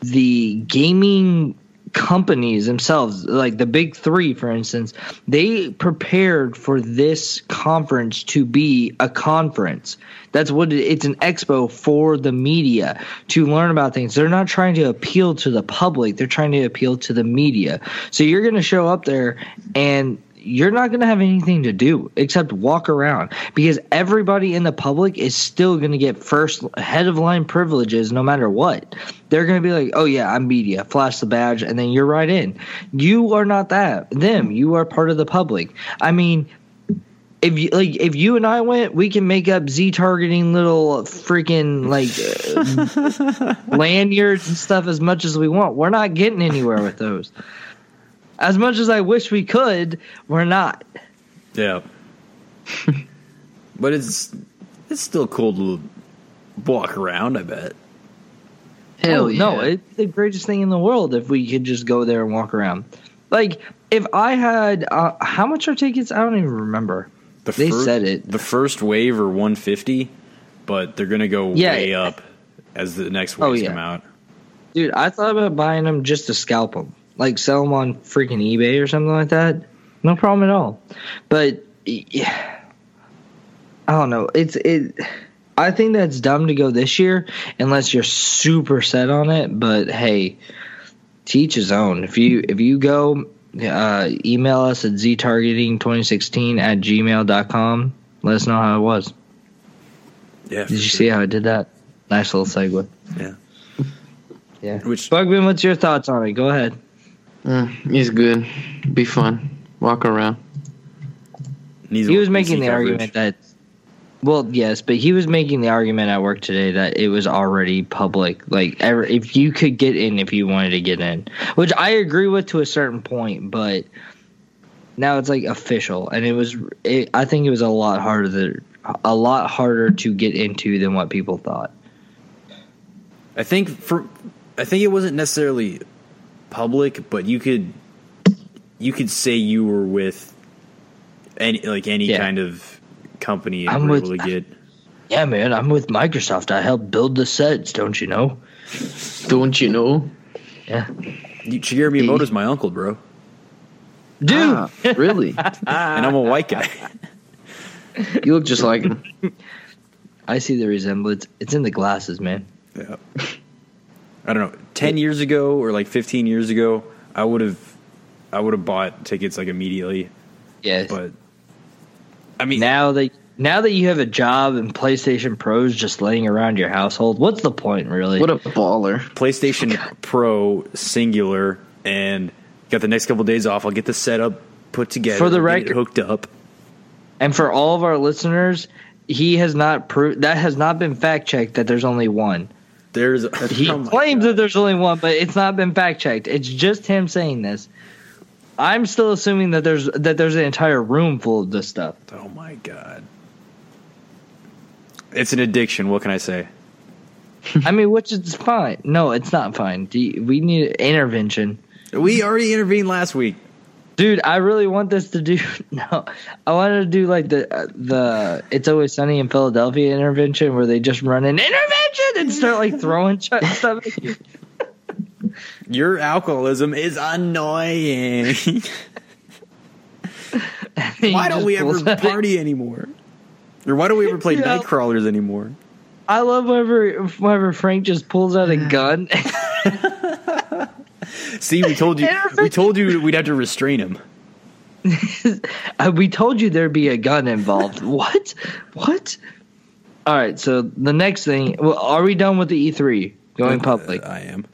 A: the gaming companies themselves, like the big three, for instance, they prepared for this conference to be a conference. That's what it, it's an expo for the media to learn about things. They're not trying to appeal to the public, they're trying to appeal to the media. So you're going to show up there and you're not going to have anything to do except walk around because everybody in the public is still going to get first head of line privileges no matter what. They're going to be like, "Oh yeah, I'm media." Flash the badge and then you're right in. You are not that. Them, you are part of the public. I mean, if you like if you and I went, we can make up Z targeting little freaking like uh, lanyards and stuff as much as we want. We're not getting anywhere with those. As much as I wish we could, we're not.
C: Yeah. but it's it's still cool to walk around. I bet.
B: Hell
A: Oh,
B: yeah.
A: no, it's the greatest thing in the world if we could just go there and walk around. Like if I had uh, how much are tickets? I don't even remember.
C: The
A: They
C: fir-
A: said it.
C: The first wave are 150, but they're gonna go
A: Yeah.
C: way up as the next
A: Oh,
C: waves
A: yeah.
C: come out.
A: Dude, I thought about buying them just to scalp them, like sell them on freaking eBay or something like that. No problem at all. But yeah, I don't know. It's it. I think that's dumb to go this year unless you're super set on it. But hey, teach his own. If you if you go, uh, email us at ztargeting2016 at gmail.com. Let us know how it was.
C: Yeah.
A: Did you see how I did that? Nice little segue.
C: Yeah.
A: Yeah.
C: Which
A: Bugman, what's your thoughts on it? Go ahead.
B: Mm, it's good. Be fun. Walk around.
C: needs
A: he was making the
C: coverage.
A: argument that well yes but he was making the argument at work today that it was already public like ever if you could get in if you wanted to get in which i agree with to a certain point but now it's like official and it was it, i think it was a lot harder to, a lot harder to get into than what people thought
C: I think for I think it wasn't necessarily public, but you could you could say you were with any like any
A: Yeah.
C: kind of company and
A: I'm
C: were
A: with-
C: able to get
A: yeah man i'm with microsoft i helped build the sets don't you know
B: Don't you know?
A: yeah
C: you, Shigeru Miyamoto's my uncle, bro,
A: dude
B: Ah, really?
C: and I'm a white guy.
B: You look just like him.
A: i see the resemblance it's in the glasses man
C: Yeah. I don't know. Ten years ago or like fifteen years ago, I would have, I would have bought tickets like immediately.
A: yes
C: But I mean,
A: now that now that you have a job and PlayStation Pros just laying around your household, what's the point, really?
B: What a baller.
C: PlayStation Pro singular, and got the next couple days off. I'll get the setup put together
A: For the
C: get it
A: record-
C: hooked up.
A: and for all of our listeners, he has not proved that has not been fact checked that there's only one.
C: There's
A: He
C: oh
A: claims
C: God.
A: that there's only one, but it's not been fact checked. It's just him saying this. I'm still assuming that there's that there's an entire room full of this stuff.
C: Oh my god. It's an addiction. What can I say?
A: I mean, which is fine. No, it's not fine. You- We need intervention.
C: We already intervened last week.
A: Dude, I really want this to do. No, I wanted to do like the uh, the "It's Always Sunny in Philadelphia" intervention, where they just run an intervention and start like throwing stuff. At you.
C: Your alcoholism is annoying. Why don't we ever party anymore? Or why don't we ever play
A: Yeah.
C: night crawlers anymore?
A: I love whenever whenever Frank just pulls out a gun.
C: See, we told you. we told you we'd have to restrain him.
A: Uh, we told you there'd be a gun involved. what? What? All right. So the next thing, well, are we done with the E3 going public?
C: Uh, I am.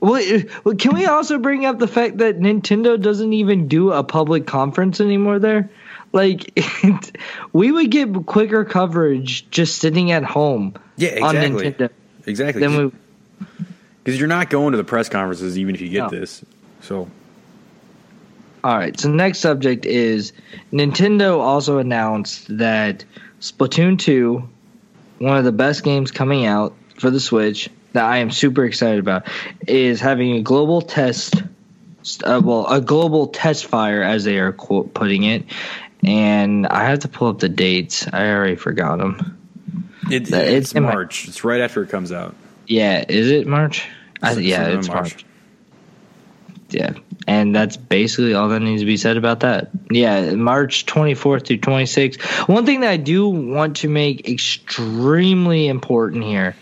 A: Well, uh, can we also bring up the fact that Nintendo doesn't even do a public conference anymore there? Like, we would get quicker coverage just sitting at home
C: Yeah,
A: on
C: exactly.
A: Nintendo
C: Exactly.
A: than we.
C: Because you're not going to the press conferences even if you get
A: No.
C: this. So
A: All right. So next subject is Nintendo also announced that Splatoon 2, one of the best games coming out for the Switch that I am super excited about, is having a global test. Uh, well, a global test fire, as they are quote, putting it, and I have to pull up the dates. I already forgot them.
C: It,
A: It's
C: it's
A: in my-
C: March. It's right after it comes out.
A: Yeah, is it March? I, yeah, it's March. Yeah, and that's basically all that needs to be said about that. Yeah, March 24th through 26th. One thing that I do want to make extremely important here,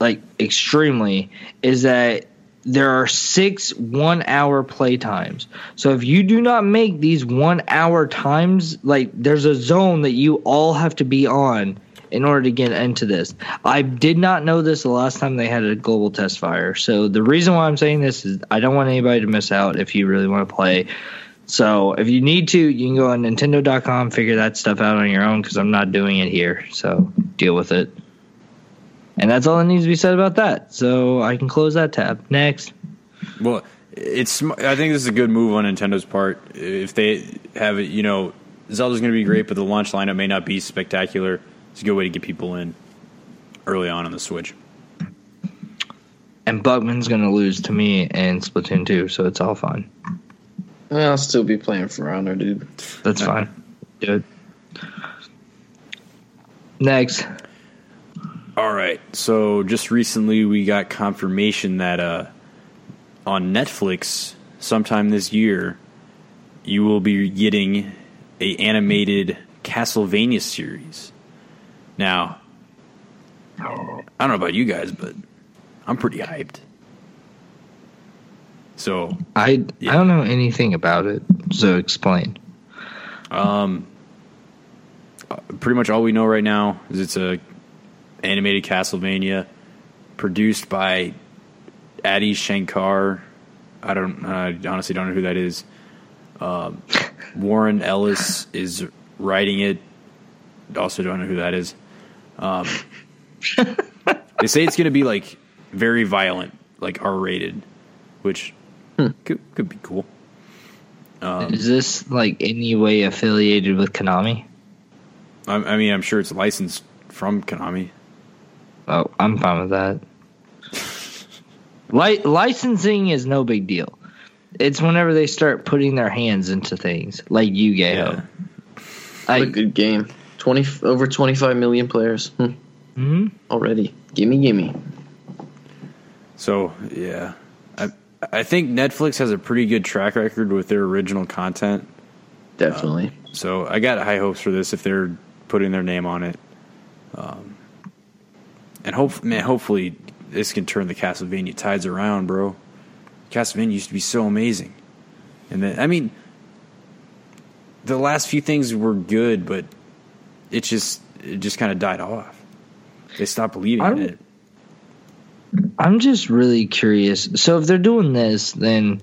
A: like extremely, is that there are six one hour play times. So if you do not make these one hour times, like there's a zone that you all have to be on in order to get into this. I did not know this the last time they had a global test fire. So the reason why I'm saying this is I don't want anybody to miss out if you really want to play. So if you need to, you can go on Nintendo.com, figure that stuff out on your own because I'm not doing it here. So deal with it. And that's all that needs to be said about that. So I can close that tab. Next.
C: Well, it's. I think this is a good move on Nintendo's part. If they have it, you know, Zelda's going to be great, but the launch lineup may not be spectacular. It's a good way to get people in early on on the Switch.
A: And Buckman's going to lose to me in Splatoon 2, so it's all fine.
B: I'll still be playing For Honor, dude.
A: That's fine. Do it. Next.
C: All right. So just recently, we got confirmation that uh, on Netflix, sometime this year, you will be getting a animated Castlevania series. Now, I don't know about you guys, but I'm pretty hyped. So,
A: I
C: Yeah.
A: I don't know anything about it, so explain.
C: um, pretty much all we know right now is it's a animated Castlevania produced by Adi Shankar. I don't. I honestly don't know who that is. Um, Warren Ellis is writing it. Also, don't know who that is. Um, they say it's going to be like very violent, like R rated, which could could be cool. Um,
A: Is this like any way affiliated with Konami?
C: I, I mean, I'm sure it's licensed from Konami.
A: Oh, I'm fine with that. Li- licensing is no big deal. It's whenever they start putting their hands into things, like Yu Gi
C: Yeah.
B: What a good game. Twenty over twenty five million players hmm,
A: hmm
B: already. Gimme, gimme.
C: So yeah, I I think Netflix has a pretty good track record with their original content.
B: Definitely.
C: So I got high hopes for this if they're putting their name on it. Um, and hope man, hopefully this can turn the Castlevania tides around, bro. Castlevania used to be so amazing, and then I mean, the last few things were good, but it just it just kind of died off. They stopped believing in
A: I'm-
C: it.
A: I'm just really curious. So if they're doing this, then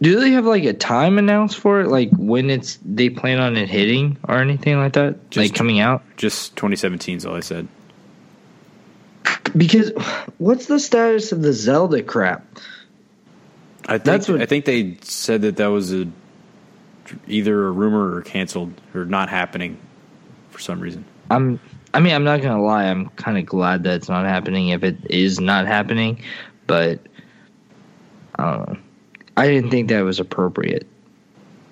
A: do they have like a time announced for it, like when it's they plan on it hitting or anything like that,
C: Just-
A: like coming out?
C: Just 2017 is all I said.
A: Because what's the status of the Zelda crap?
C: I think
A: That's what-
C: I think they said that that was a either a rumor or canceled or not happening for some reason.
A: I'm. I mean, I'm not gonna lie. I'm kind of glad that it's not happening. If it is not happening, but I don't know. I didn't think that was appropriate.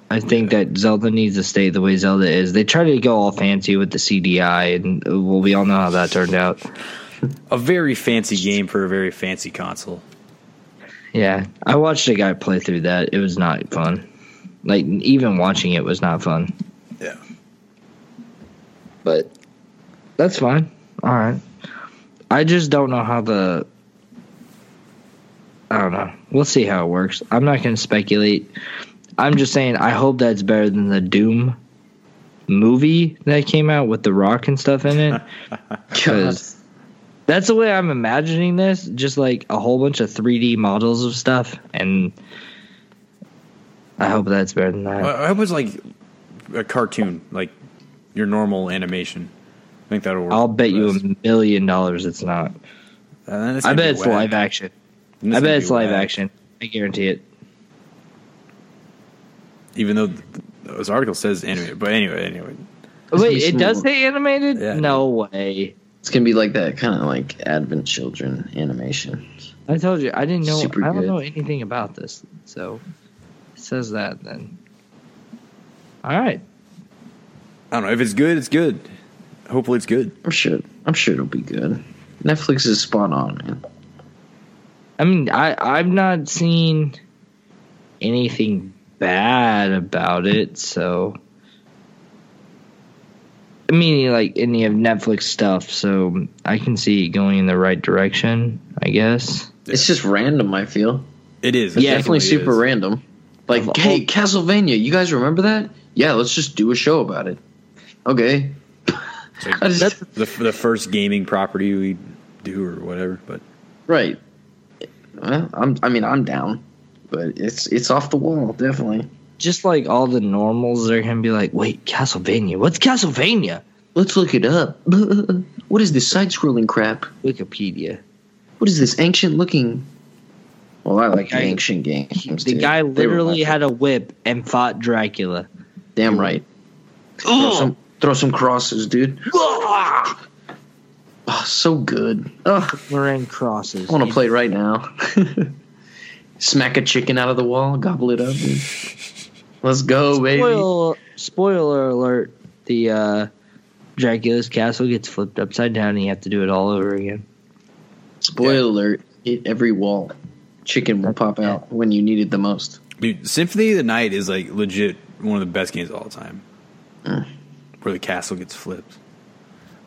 A: I think that Zelda needs to stay the way Zelda is. They tried to go all fancy with the CDI, and well, we all know how that turned out.
C: A very fancy game for a very fancy console.
A: Yeah, I watched a guy play through that. It was not fun. Like even watching it was not fun.
C: Yeah.
A: But that's fine. All right. I just don't know how the. I don't know. We'll see how it works. I'm not going to speculate. I'm just saying I hope that's better than the Doom movie that came out with The Rock and stuff in it. Because that's the way I'm imagining this. Just like a whole bunch of 3D models of stuff. And I hope that's better than that.
C: I was like a cartoon, like your normal animation. I think that'll work.
A: I'll bet you
C: best.
A: a million dollars it's not.
C: Uh, that's
A: I bet
C: be
A: it's
C: whack.
A: live action. I bet
C: be
A: it's live
C: whack.
A: action. I guarantee it.
C: Even though th- this article says anime, but anyway, anyway.
A: Wait, it does say animated?
C: Yeah,
A: no way.
B: It's gonna be like that kind of like Advent Children animation.
A: I told you I didn't know.
B: Super
A: I don't
B: good.
A: know anything about this. So it says that then. All right.
C: I don't know if it's good. It's good. Hopefully, it's good.
B: I'm sure. I'm sure it'll be good. Netflix is spot on, man.
A: I mean, I I've not seen anything bad about it, so I mean, like any of Netflix stuff, so I can see it going in the right direction. I guess.
B: It's just random. I feel.
C: It is. It
B: Yeah, definitely super
C: is.
B: random. Like,
A: Of all-
B: hey, Castlevania, you guys remember that? Yeah, let's just do a show about it. Okay.
C: It's like
B: I just-
C: the the first gaming property we do or whatever. But
B: right. Well, I'm. I mean, I'm down, but it's it's off the wall, definitely.
A: Just like all the normals, they're gonna be like, "Wait, Castlevania? What's Castlevania?"
B: Let's look it up. what is this side-scrolling crap?
A: Wikipedia.
B: What is this ancient-looking? Well, I like
A: guy-
B: ancient games.
A: The
B: dude.
A: guy literally had a whip and fought Dracula.
B: Damn right. Throw some, throw some crosses, dude. Oh, so good. Oh,
A: We're crosses.
B: I want to play right now. Smack a chicken out of the wall, gobble it up. dude. Let's go, baby.
A: Spoiler, spoiler alert: the uh, Dracula's castle gets flipped upside down, and you have to do it all over again.
B: Spoiler alert: hit every wall. Chicken will pop out when you need it the most.
C: dude, Symphony of the Night is like legit one of the best games of all time.
B: Mm.
C: Where the castle gets flipped.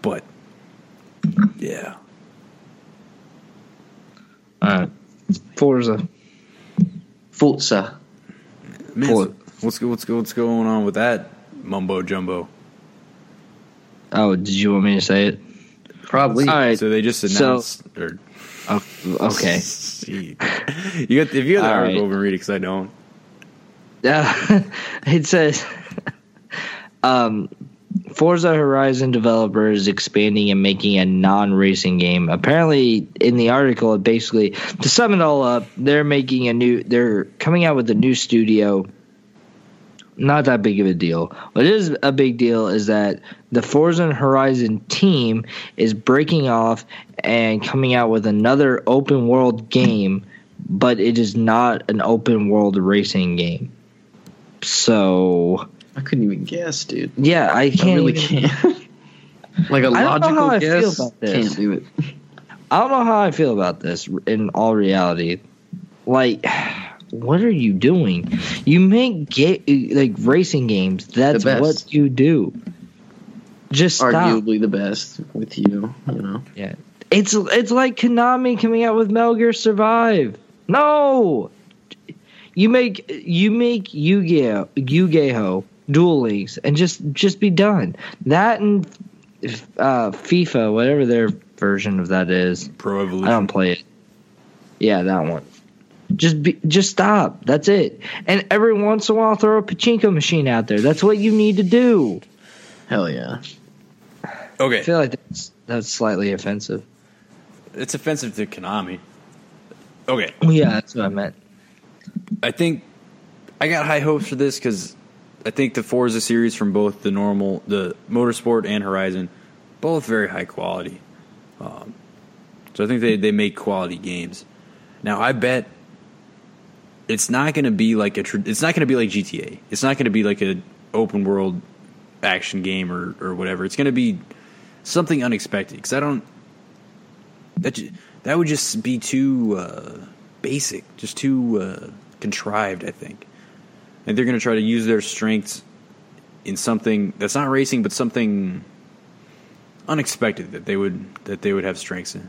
C: But yeah,
A: All right, Forza.
B: Forza.
C: Man,
A: Pull
C: what's what's what's going on with that mumbo jumbo?
A: Oh, did you want me to say it?
B: Probably.
A: All right.
C: So they just
A: So-
C: announced. or,
A: Oh, okay.
C: you got if you got the
A: All
C: article
A: right.
C: over, read it because I don't.
A: Uh, it says, um, Forza Horizon developer is expanding and making a non-racing game. Apparently, in the article, it basically to sum it all up, they're making a new. They're coming out with a new studio. Not that big of a deal. What is a big deal is that the Forza Horizon team is breaking off and coming out with another open world game, but it is not an open world racing game. So
B: I couldn't even guess, dude.
A: yeah, I
B: I
A: can't.
B: I really
A: even,
B: can't. like a
A: I don't know
B: logical
A: how I feel
B: guess.
A: about this.
B: Can't do it.
A: I don't know how I feel about this. In all reality, like, what are you doing? You make ga- like racing games. That's what you do. Just stop.
B: Arguably the best with you, you know.
A: Yeah, it's it's like Konami coming out with Metal Gear Survive. No, you make you make Yu-Gi-Oh, Yu-Gi-Oh, Duel Links and just just be done. That and uh, FIFA, whatever their version of that is.
C: Pro Evolution.
A: I don't play it. Yeah, that one. Just be, just stop. That's it. And every once in a while, throw a pachinko machine out there. That's what you need to do.
B: Hell yeah.
C: Okay,
A: I feel like that's that's slightly offensive.
C: it's offensive to Konami. Okay,
A: Yeah, that's what I meant.
C: I think I got high hopes for this because I think the Forza series from both the normal, the Motorsport and Horizon, both very high quality. Um, so I think they they make quality games. Now I bet it's not going to be like a. It's not going to be like GTA. It's not going to be like a open world action game or or whatever. It's going to be something unexpected because I don't. That that would just be too uh, basic, just too uh, contrived. I think, and they're going to try to use their strengths in something that's not racing, but something unexpected that they would that they would have strengths in.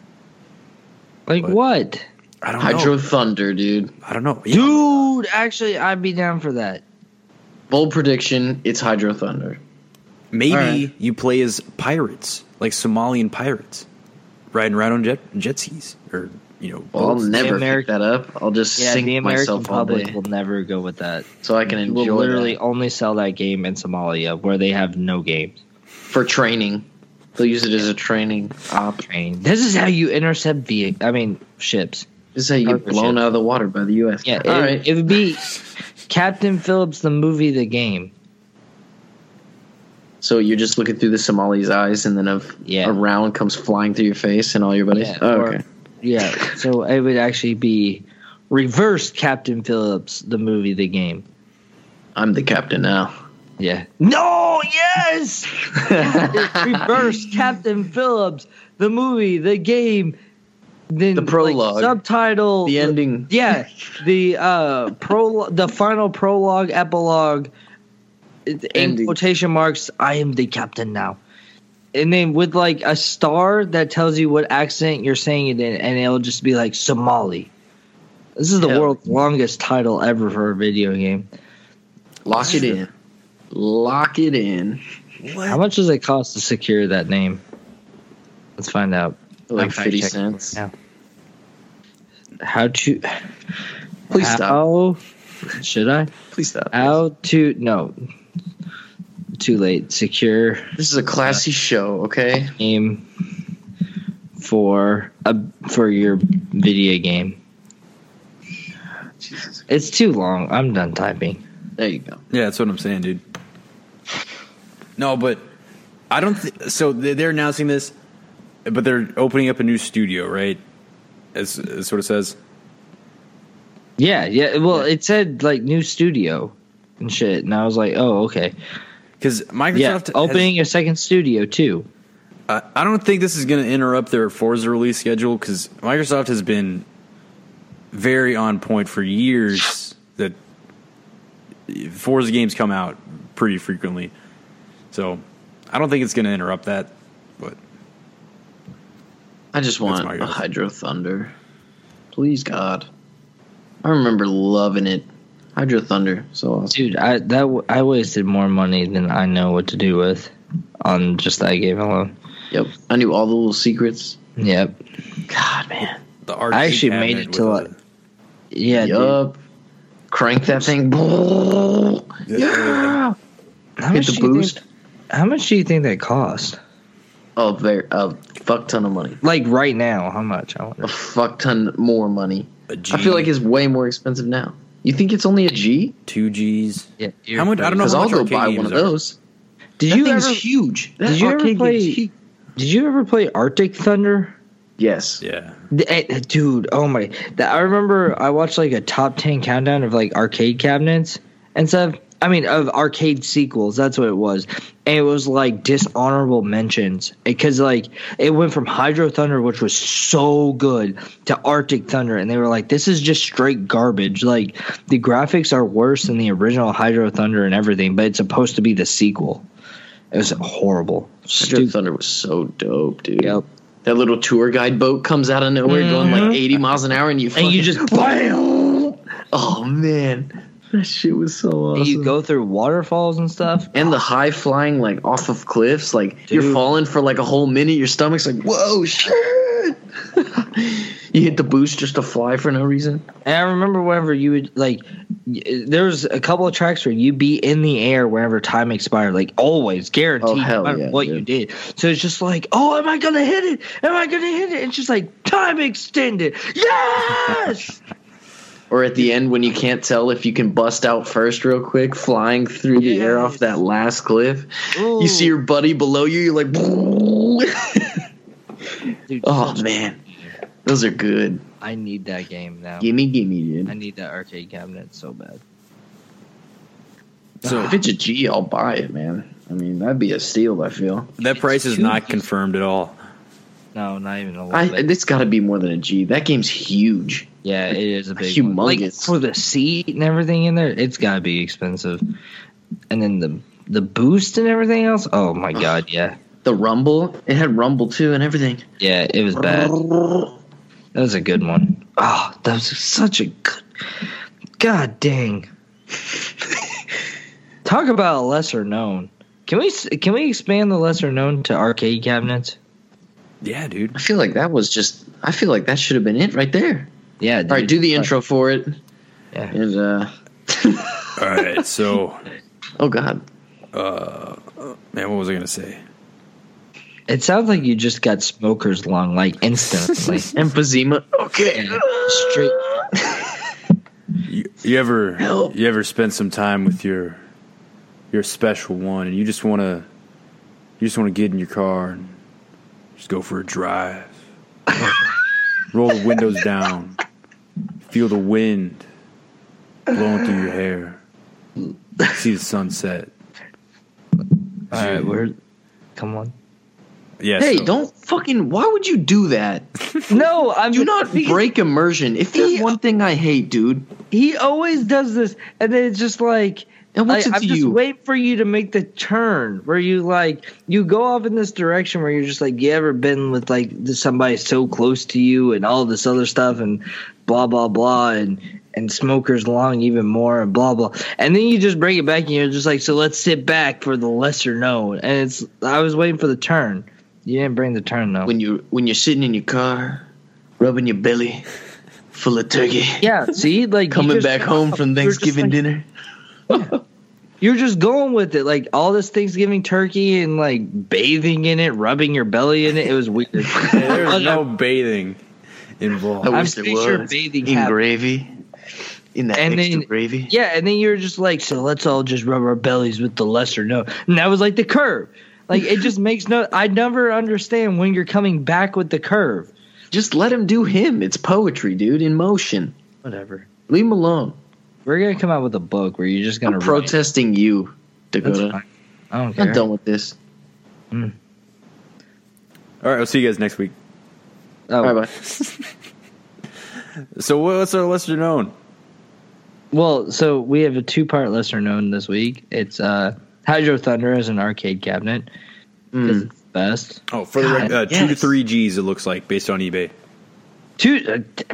A: Like
C: What?
A: what?
C: I don't
B: Hydro
C: know.
B: Thunder, dude.
C: I don't know. Yeah.
A: Dude, actually, I'd be down for that.
B: Bold prediction, it's Hydro Thunder.
C: Maybe
B: All right.
C: you play as pirates, like Somalian pirates, riding around on jet jet skis, or you know,
B: Well, I'll
C: boats.
B: never
A: Ameri-
B: pick that up. I'll just
A: Yeah,
B: sink
A: the American
B: myself all
A: public
B: day
A: will never go with that.
B: so I can enjoy.
A: We'll literally
B: that.
A: only sell that game in Somalia, where they have no games.
B: for training. They'll use it as a training op.
A: Training. This is how you intercept vehi- I mean ships.
B: This is how you get blown
A: ship.
B: out of the water by the U.S.
A: Yeah,
B: all
A: it,
B: right.
A: it would be Captain Phillips, the movie, the game.
B: so you're just looking through the Somali's eyes, and then a,
A: Yeah.
B: a round comes flying through your face and all your buddies.
A: Yeah,
B: oh,
A: or-
B: okay.
A: Yeah, so it would actually be reverse Captain Phillips, the movie, the game.
B: I'm the captain now.
A: Yeah. No. Yes. Reverse Captain Phillips, the movie, the game, then
B: The prologue.
A: like, subtitle,
B: The ending.
A: Yeah, the uh pro, the final prologue, epilogue, in quotation marks. I am the captain now, and then with like a star that tells you what accent you're saying it in, and it'll just be like Somali. This is the
B: Hell.
A: world's longest title ever for a video game.
B: Lock it in. Lock it in. What?
A: How much does it cost to secure that name? Let's find out.
B: Like
A: I'm
B: fifty cents.
A: now. How to?
B: Please stop.
A: Should I?
B: Please stop.
A: How to? No. Too late. Secure
B: This is a classy show, okay?
A: name for a for your video game.
B: Jesus.
A: It's too long. I'm done typing.
B: There you go.
C: Yeah, that's what I'm saying, dude. No, but I don't. Th- so they- they're announcing this, but they're opening up a new studio, right? As, as sort of says.
A: Yeah, yeah. Well, it said like new studio and shit, and I was like, oh, okay.
C: Because Microsoft
A: Yeah,
C: has-
A: opening a second studio too.
C: I I don't think this is going to interrupt their Forza release schedule because Microsoft has been very on point for years. That Forza games come out pretty frequently, so I don't think it's going to interrupt that. But
B: I just want a. Hydro Thunder. Please, God. I remember loving it. Hydro Thunder, so awesome.
A: Dude, I that w- I wasted more money than I know what to do with on just that game alone.
B: Yep. I knew all the little secrets.
A: Yep.
B: God, man.
C: the
A: I actually made it to like, yeah, dude.
B: Crank that thing. Yeah.
A: How
B: Hit
A: much
B: the
A: do you
B: boost.
A: Think, how much do you think that cost?
B: Oh, very a fuck ton of money.
A: Like right now, how much? I
B: A
A: wonder.
B: fuck ton more money. I feel like it's way more expensive now. You think it's only a G?
C: two Gs.
A: Yeah,
C: How much- I don't know
B: Because
C: how
B: I'll
C: much
B: go buy one of those.
A: Did
B: that
A: you
B: thing's
A: ever?
B: huge. That
A: Did you ever play?
B: huge.
A: Did you ever play Arctic Thunder?
B: Yes.
C: Yeah,
A: The- eh, Dude, oh my! That I remember. I watched like a top ten countdown of like arcade cabinets and stuff. I mean, of arcade sequels. That's what it was, and it was like dishonorable mentions because like it went from Hydro Thunder, which was so good, to Arctic Thunder, and they were like, "This is just straight garbage." Like the graphics are worse than the original Hydro Thunder and everything, but it's supposed to be the sequel. It was horrible.
B: Hydro. Thunder was so dope, dude.
A: Yep.
B: That little tour guide boat comes out of nowhere going like
A: Mhm.
B: 80 miles an hour and you
A: And you just bam.
B: Oh man. That shit was so awesome.
A: And you go through waterfalls and stuff.
B: and the high flying like off of cliffs, like you're falling for like a whole minute, your stomach's like, whoa shit. you hit the boost just to fly for no reason.
A: And I remember whenever you would like, y- there was a couple of tracks where you'd be in the air whenever time expired, like always, guaranteed,
B: Oh, hell
A: no matter
B: yeah,
A: what you did. So it's just like, oh, am I gonna hit it? Am I gonna hit it? It's just like time extended. Yes.
B: Or at the end when you can't tell if you can bust out first real quick, flying through the air off that last cliff. You see your buddy below you, you're like
A: Dude,
B: Oh man. Those are good.
A: I need that game now.
B: Gimme gimme,
A: I need that arcade cabinet so bad.
C: so
B: If it's a G, I'll buy it, man. I mean, that'd be a steal, I feel.
C: that price is not confirmed at all.
A: No, not even a little
B: I,
A: bit.
B: it's got to be more than a G. That game's huge.
A: Yeah, it is a big one. Like
B: Humongous.
A: for the seat and everything in there, it's gotta be expensive. And then the the boost and everything else. Oh my god, yeah,
B: The Rumble, it had Rumble too and everything.
A: yeah, it was bad. That was a good one. Oh, that was such a good. God dang. Talk about a lesser known. Can we can we expand the lesser known to arcade cabinets?
C: Yeah, dude.
B: I feel like that was just. I feel like that should have been it right there.
A: Yeah.
B: All right, do the intro for it.
A: Yeah.
B: And uh,
C: All right, so
B: oh god, Uh,
C: man, what was I gonna say?
A: It sounds like you just got smoker's lung like instantly.
B: emphysema. Okay,
A: Straight.
C: You, you ever
B: Help.
C: you ever spend some time with your your special one, and you just want to you just want to get in your car and just go for a drive, roll the windows down, feel the wind blowing through your hair, see the sunset,
A: All right, we're come on.
C: Yeah.
B: Hey,
C: so-
B: don't fucking. Why would you do that?
A: No, I'm
B: Do not break immersion. If there's
A: He-
B: one thing I hate, dude,
A: He always does this, and then it's just like.
B: And what's
A: I,
B: it
A: I'm
B: to
A: just
B: you?
A: waiting for you to make the turn where you like you go off in this direction where you're just like you ever been with like somebody so close to you and all this other stuff and blah blah blah and and smokers along even more and blah blah. And then you just bring it back and you're just like so let's sit back for the lesser known. And it's I was waiting for the turn. You didn't bring the turn though.
B: When you when you're sitting in your car, rubbing your belly full of turkey,
A: yeah see like
B: coming
A: just-
B: back home from Thanksgiving
A: like-
B: dinner.
A: You're just going with it, like all this Thanksgiving turkey and like bathing in it, rubbing your belly in it. It was weird.
C: There's no bathing involved.
B: I
A: I'm
B: wish
A: pretty sure bathing
B: in
A: happened.
B: gravy, in that
A: And
B: extra
A: then-
B: gravy.
A: yeah, and then you're just like, so let's all just rub our bellies with the lesser no. And that was like the curve. Like it just makes no. I never understand when you're coming back with the curve.
B: Just let him do him. It's poetry, dude, in motion.
A: Whatever.
B: Leave him alone.
A: We're gonna come out with a book where you're just gonna
B: I'm protesting you,
A: That's
B: Dakota.
A: fine. I don't care.
B: I'm done with this.
C: All right, I'll see you guys next week.
A: Oh,
B: Bye bye.
C: So what's our lesser known?
A: Well, so we have a two part lesser known this week. It's uh Hydro Thunder as an arcade cabinet because
B: Mm.
A: it's the best.
C: Oh, for the rec- uh, two to three G's. It looks like based on eBay.
A: Two uh, d-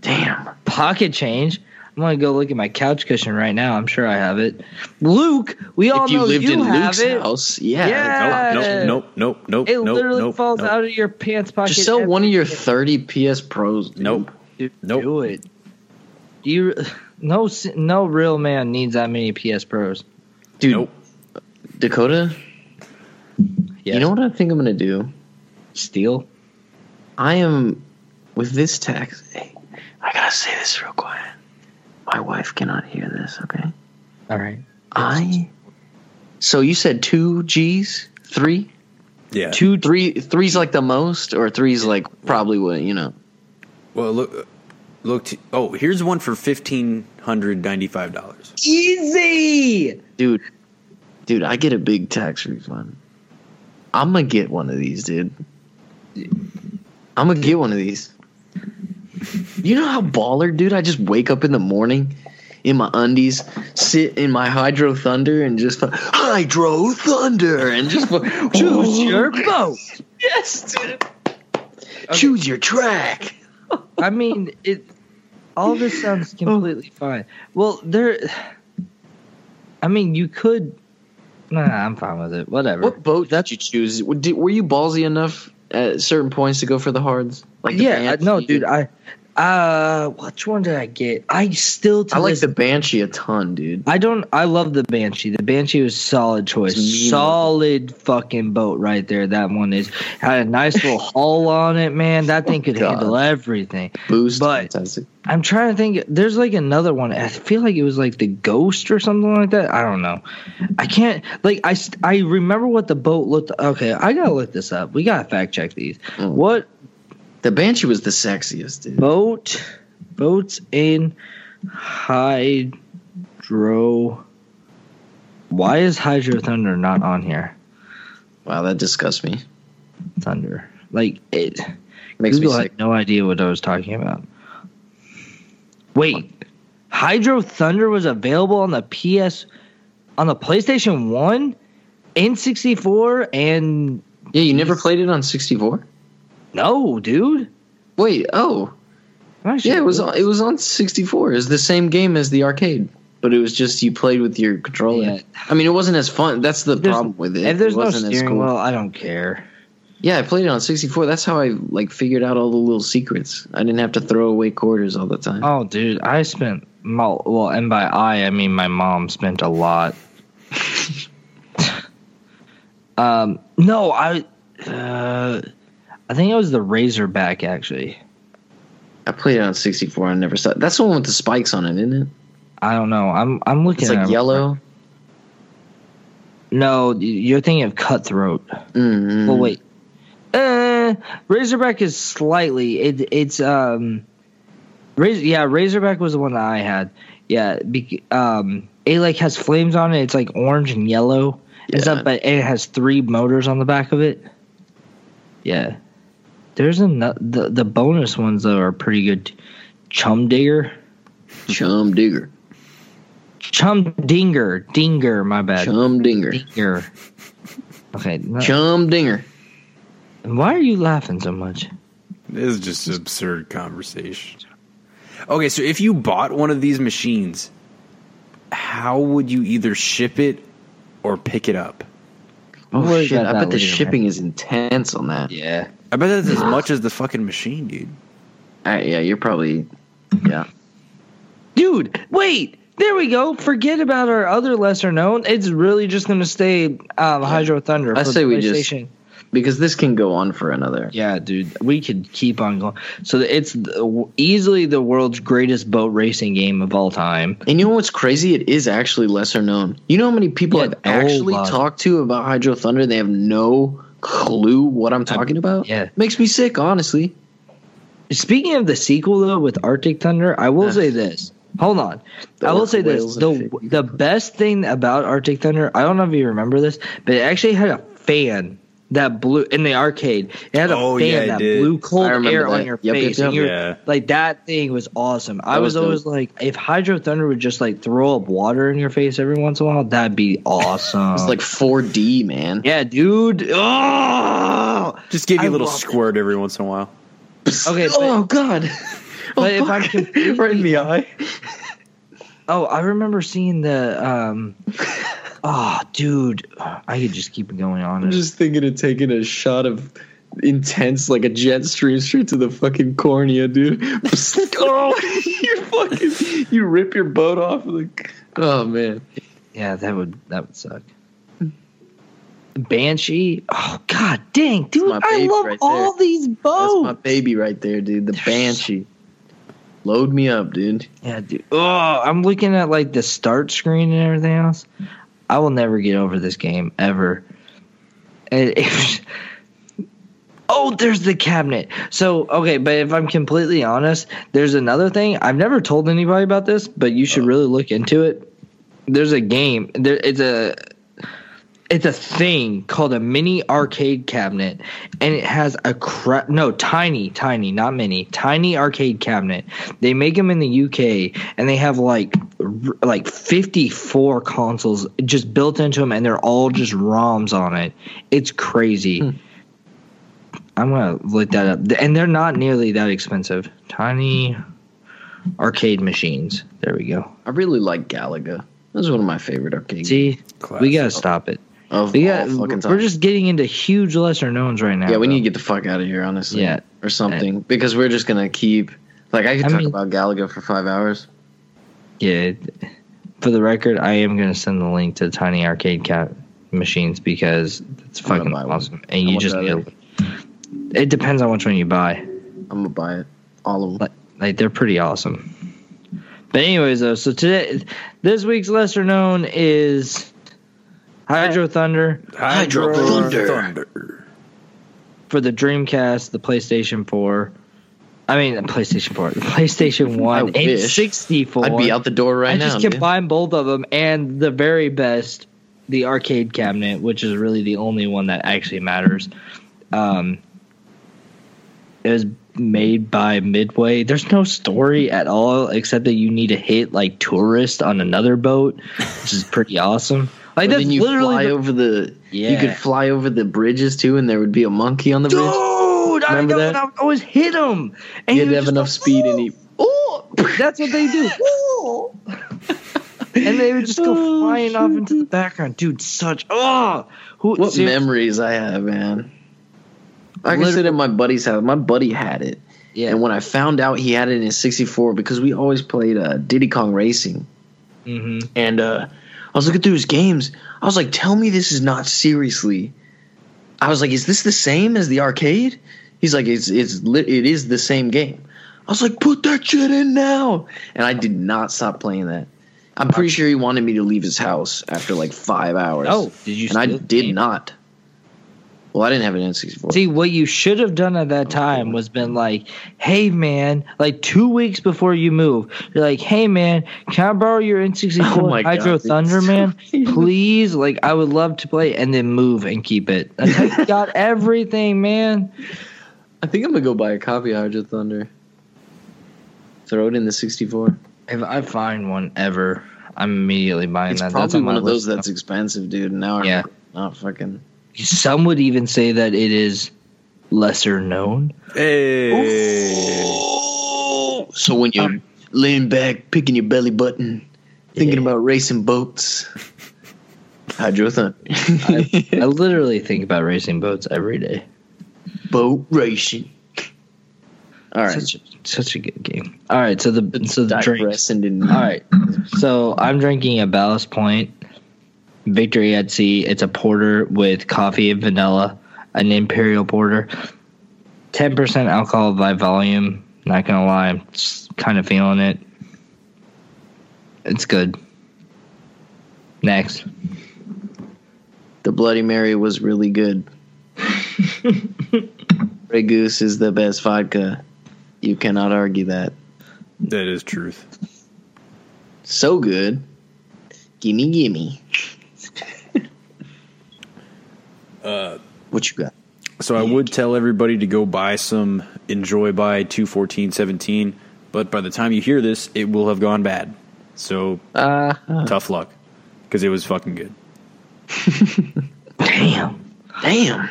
B: Damn.
A: pocket change. I'm gonna go look at my couch cushion right now. I'm sure I have it. Luke, we all
B: if you
A: know
B: lived
A: you
B: in
A: have
B: Luke's
A: it.
B: house, yeah.
A: Yeah.
C: Nope, nope, nope, nope,
A: It
C: nope,
A: literally
C: nope,
A: falls
C: nope.
A: out of your pants pocket.
B: Just sell one of your 30 PS Pros. dude.
C: Nope.
A: Dude,
C: Nope.
A: Do it. You no no real man needs that many PS Pros.
B: Dude,
C: Nope.
B: Dakota,
A: Yes.
B: you know what I think I'm to do?
A: Steal.
B: I am, with this tax, hey, I got to say this real quiet. My wife cannot hear this, okay?
A: All right.
B: I, so you said two G's? Three?
C: Yeah.
A: Two
B: Three, three's like the most, or three's like probably what, you know?
C: Well, look, uh, look. T- oh, here's one for fifteen hundred ninety-five dollars.
A: easy.
B: Dude, dude, I get a big tax refund. I'm gonna get one of these, dude. I'm gonna get one of these. You know how baller, dude? I just wake up in the morning in my undies, sit in my Hydro Thunder, and just Hydro Thunder, and just
A: Choose your boat.
B: yes, dude. Choose your track.
A: I mean, it. All this sounds oh. completely fine. Well, there. I mean, you could. Nah, I'm fine with it. Whatever.
B: What boat did you choose? Were you ballsy enough at certain points to go for the hards? Like
A: yeah, I, no, dude. I. Uh, which one did I get? I still.
B: I like
A: this
B: the Banshee a ton, dude.
A: I don't. I love the Banshee. The Banshee was solid choice. Solid fucking boat right there. That one is had a nice little hull on it, man. That thing could
B: God.
A: handle everything.
B: Boost,
A: But-
B: fantastic.
A: I'm trying to think. There's like another one. I feel like it was like the Ghost or something like that. I don't know. I can't. Like I. I remember what the boat looked. Okay, I gotta look this up. We gotta fact check these.
B: Mm.
A: What
B: The Banshee was the sexiest, dude.
A: boat? Boats in hydro. Why is Hydro Thunder not on here?
B: Wow, that disgusts me.
A: Thunder. Like it.
B: Makes
A: Google
B: me
A: had
B: sick.
A: no idea what I was talking about. Wait, Hydro Thunder was available on the PS, on the PlayStation One, N64, and
B: Yeah, you never played it on 64?
A: No, dude.
B: Wait, oh. Yeah, it was on, it was on 64. It was the same game as the arcade, but it was just you played with your controller.
A: Yeah.
B: I mean, it wasn't as fun. That's the
A: There's-
B: problem with it.
A: If there's
B: it
A: no
B: wasn't as
A: steering
B: cool.
A: wheel, I don't care.
B: Yeah, I played it on 64. That's how I like figured out all the little secrets. I didn't have to throw away quarters all the time.
A: Oh, dude, I spent well, and by I I mean my mom spent a lot. um, no, I, uh, I think it was the Razorback actually.
B: I played it on 64. I never saw. That's the one with the spikes on it, isn't it?
A: I don't know. I'm I'm looking
B: It's
A: at
B: like yellow.
A: No, you're thinking of Cutthroat.
B: Mm-hmm.
A: Well, wait. Uh, Razorback is slightly. It, it's um. Yeah, Razorback was the one that I had. Yeah, bec- um, it like has flames on it. It's like orange and yellow, and
B: Yeah.
A: but it has three motors on the back of it. Yeah, there's a uh, the the bonus ones though are pretty good. Chum digger,
B: Chum digger.
A: chum dinger, dinger. My bad,
B: Chum dinger.
A: dinger. Okay, no-
B: Chum dinger.
A: why are you laughing so much?
C: This is just absurd conversation. Okay, so if you bought one of these machines, how would you either ship it or pick it up?
B: Oh
A: We'll
B: shit! I
A: that
B: bet the
A: later,
B: shipping is intense on that.
A: Yeah,
C: I bet that's as much as the fucking machine, dude.
B: Uh, yeah, you're probably. Yeah.
A: dude. Wait, there we go. Forget about our other lesser known. It's really just going to stay um, Hydro Thunder.
B: I
A: for
B: say we just- Because this can go on for another.
A: Yeah, dude, we could keep on going. So it's the- easily the world's greatest boat racing game of all time.
B: And you know what's crazy? It is actually lesser known. You know how many people
A: Yeah,
B: I've actually talked to about Hydro Thunder? They have no clue what I'm talking about.
A: yeah.
B: Makes me sick, honestly.
A: Speaking of the sequel though, with Arctic Thunder, I will say this. Hold on, I will say this: the the best thing about Arctic Thunder, I don't know if you remember this, but it actually had a fan that blew in the arcade. It had a
C: Oh,
A: fan
C: yeah,
A: that
C: did.
A: blew cold
B: I remember
A: air on your
B: Yep, yep,
A: face,
B: yep.
A: and you're
C: Yeah.
A: like that thing was awesome. I was,
B: was
A: always like, if Hydro Thunder would just like throw up water in your face every once in a while, that'd be awesome.
B: It's like 4D, man.
A: yeah, dude. Oh!
C: Just give you
A: I
C: a little
A: love it.
C: squirt every once in a while.
A: Okay, but-
B: oh God.
A: But
B: oh,
A: if I'm
B: right in the eye.
A: Oh, I remember seeing the um Oh, dude, I could just keep going on.
B: I'm just thinking of taking a shot of intense, like a jet stream straight to the fucking cornea, dude. oh, you fucking, you rip your boat off. Like, oh man.
A: yeah, that would that would suck. Banshee. Oh god dang, dude, I love
B: right
A: all
B: there.
A: these boats.
B: That's my baby right there, dude. The banshee. Load me up, dude.
A: Yeah, dude. Oh, I'm looking at like the start screen and everything else. I will never get over this game ever. Oh, there's the cabinet. So okay, but if I'm completely honest, there's another thing I've never told anybody about this, but you should uh. really look into it. There's a game. There, it's a it's a thing called a mini arcade cabinet and it has a crap no tiny tiny not mini tiny arcade cabinet. They make them in the uk and they have like like 54 consoles just built into them and they're all just roms on it. It's crazy.
B: Hmm.
A: i'm gonna look that up. And they're not nearly that expensive. Tiny arcade machines. There we go.
B: I really like Galaga. That's one of my favorite arcade
A: see?
C: Classic.
A: we gotta stop it
B: of
A: we
B: all
A: got,
B: fucking time.
A: we're just getting into huge lesser knowns right now
B: yeah, we
A: though.
B: need to get the fuck out of here, honestly.
A: Yeah.
B: Or something. Because we're just gonna keep like I could
A: I
B: talk
A: mean-
B: about Galaga for five hours.
A: Yeah. For the record, I am going to send the link to Tiny Arcade Cat machines because it's fucking
B: buy one.
A: awesome. And
B: How
A: you just need it depends on which one you buy.
B: I'm gonna buy it. All of them.
A: Like, like they're pretty awesome. But anyways, though, so today, this week's lesser known is Hydro Thunder
B: Hydro Thunder. Thunder.
A: for the Dreamcast, the PlayStation 4. I mean, the PlayStation 4, the PlayStation 1, and 64.
B: I'd be out the door right
A: I
B: now.
A: I just
B: dude.
A: combined both of them and the very best, the arcade cabinet, which is really the only one that actually matters. Um, it was made by Midway. There's no story at all except that you need to hit like tourist on another boat, which is pretty awesome. Like that's
B: then you
A: literally
B: fly
A: the-
B: over the. You could fly over the bridges too, and there would be a monkey on the bridge.
A: dude. I
B: that?
A: I would always hit him, and
B: You had
A: he
B: to have enough
A: go,
B: speed, and he. Oh,
A: That's what they do. and they would just go
B: Oh,
A: flying off into the background, dude. Such oh, who?
B: what
A: seriously-
B: memories I have, man. Like I said
A: Literally-
B: at my buddy's house, my buddy had it,
A: Yeah,
B: and when I found out he had it in '64, because we always played uh, Diddy Kong Racing,
A: hmm
B: and uh, I was looking through his games. I was like, "Tell me this is not seriously." I was like, "Is this the same as the arcade?" He's like, "It's it's. It is the same game." I was like, "Put that shit in now!" And I did not stop playing that. I'm pretty sure he wanted me to leave his house after like five hours.
A: Oh, did you?
B: and I did
A: game?
B: not. Well, I didn't have an N64.
A: See, what you should have done at that oh, time was been like, "Hey, man!" Like two weeks before you move, you're like, "Hey, man, can I borrow your N64
B: Oh my God,
A: Hydro
B: dude.
A: Thunder, man? Please, like, I would love to play." And then move and keep it. You got everything, man.
B: I think I'm gonna go buy a copy of Hydro Thunder. Throw it in the 64.
A: If I find one ever, I'm immediately buying
B: It's
A: that. That's
B: probably
A: on
B: one of those
A: list.
B: that's expensive, dude. Now I'm
A: Yeah.
B: not fucking.
A: Some would even say that it is lesser known.
C: Hey.
B: So when you're um, laying back, picking your belly button, thinking
A: Yeah.
B: about racing boats, Hydro Thunder.
A: I, I literally think about racing boats every day.
B: Boat racing. All right.
A: Such a, such a good game. All right, so the so the drinks.
B: Digressing in-
A: All right, so I'm drinking a Ballast Point Victory at Sea. It's a porter with coffee and vanilla, an imperial porter, ten percent alcohol by volume. Not gonna lie, I'm kind of feeling it. It's good. Next,
B: The Bloody Mary was really good. Grey Goose is the best vodka. You cannot argue that.
C: That is truth.
B: So good. Gimme, gimme.
C: Uh,
B: What you got?
C: So I would tell everybody to go buy some Enjoy by 21417, but by the time you hear this, it will have gone bad. So
B: Uh,
C: tough luck because it was fucking good.
A: damn,
B: damn.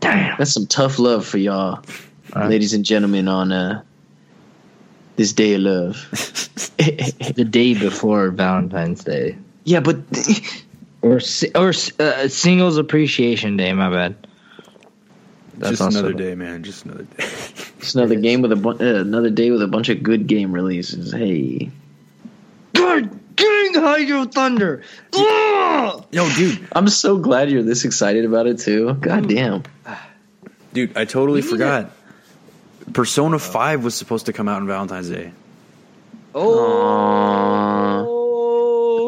A: damn.
B: That's some tough love for y'all,
A: Uh,
B: ladies and gentlemen, on uh, this day of love.
A: the day before Valentine's Day,
B: yeah, but
A: or or uh, Singles Appreciation Day. My bad.
C: Just another day, man. Just another day.
B: it's another game with a bu- uh, another day with a bunch of good game releases. Hey,
A: God dang Hydro Thunder! Ugh!
C: Yo, dude,
B: I'm so glad you're this excited about it too. God damn.
C: dude, I totally forgot. Persona 5 was supposed to come out on Valentine's Day.
A: Oh,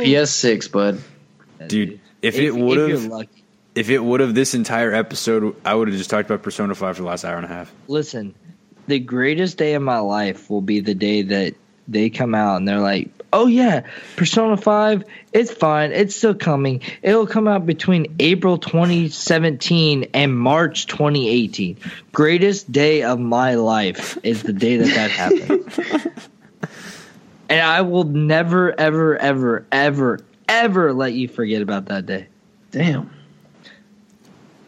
B: PS6, bud.
C: Dude, if it would've-
A: you're.
C: If it would have this entire episode, I would have just talked about Persona 5 for the last hour and a half.
A: listen, the greatest day of my life will be the day that they come out and they're like, "Oh yeah, Persona Five, it's fine, it's still coming. It'll come out between April 2017 and March 2018. Greatest day of my life is the day that that happens." and I will never, ever, ever, ever, ever let you forget about that day.
B: Damn.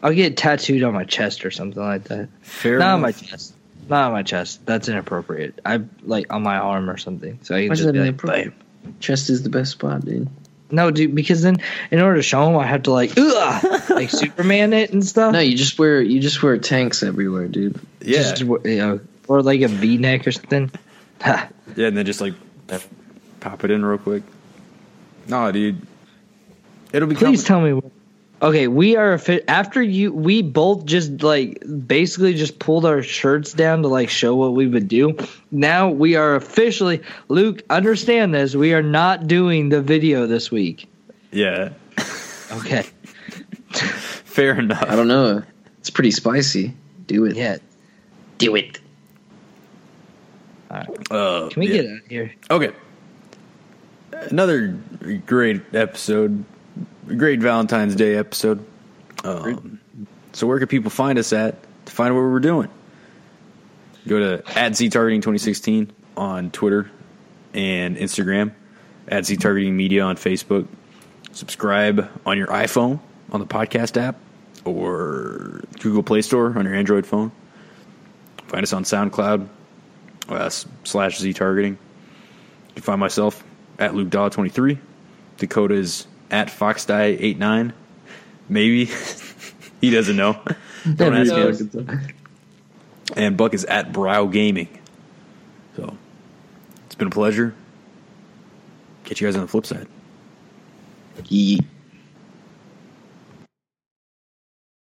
A: I'll get tattooed on my chest or something like that.
C: Fair
A: Not on my chest. Not on my chest. That's inappropriate. I like on my arm or something. So I can
B: Why
A: just be like, bam.
B: Chest is the best spot, dude.
A: No, dude, because then in order to show them, I have to like, ugh, like Superman it and stuff.
B: No, you just wear you just wear tanks everywhere, dude.
C: Yeah.
A: Just, you know, or like a V neck or something.
C: Yeah, and then just like pop it in real quick. No, dude. It'll be
A: Please tell me. Okay, we are fi- after you. We both just like basically just pulled our shirts down to like show what we would do. Now we are officially. Luke, understand this. We are not doing the video this week.
C: Yeah.
A: Okay.
C: Fair enough.
B: I don't know. It's pretty spicy. Do it.
A: Yeah.
B: Do it.
C: Uh,
A: Can we
C: yeah.
A: get out of here?
C: Okay. Another great episode. Great Valentine's Day episode. Um, so where can people find us at to find what we're doing? Go to at Z Targeting 2016 on Twitter and Instagram. At Z Targeting Media on Facebook. Subscribe on your iPhone on the podcast app or Google Play Store on your Android phone. Find us on SoundCloud uh, slash Z Targeting. You can find myself at Luke Daw 23. Dakota is at FoxDie89. Maybe. he doesn't know. Don't ask him. And Buck is at Brow Gaming. So, it's been a pleasure. Catch you guys on the flip side.
B: Yeet.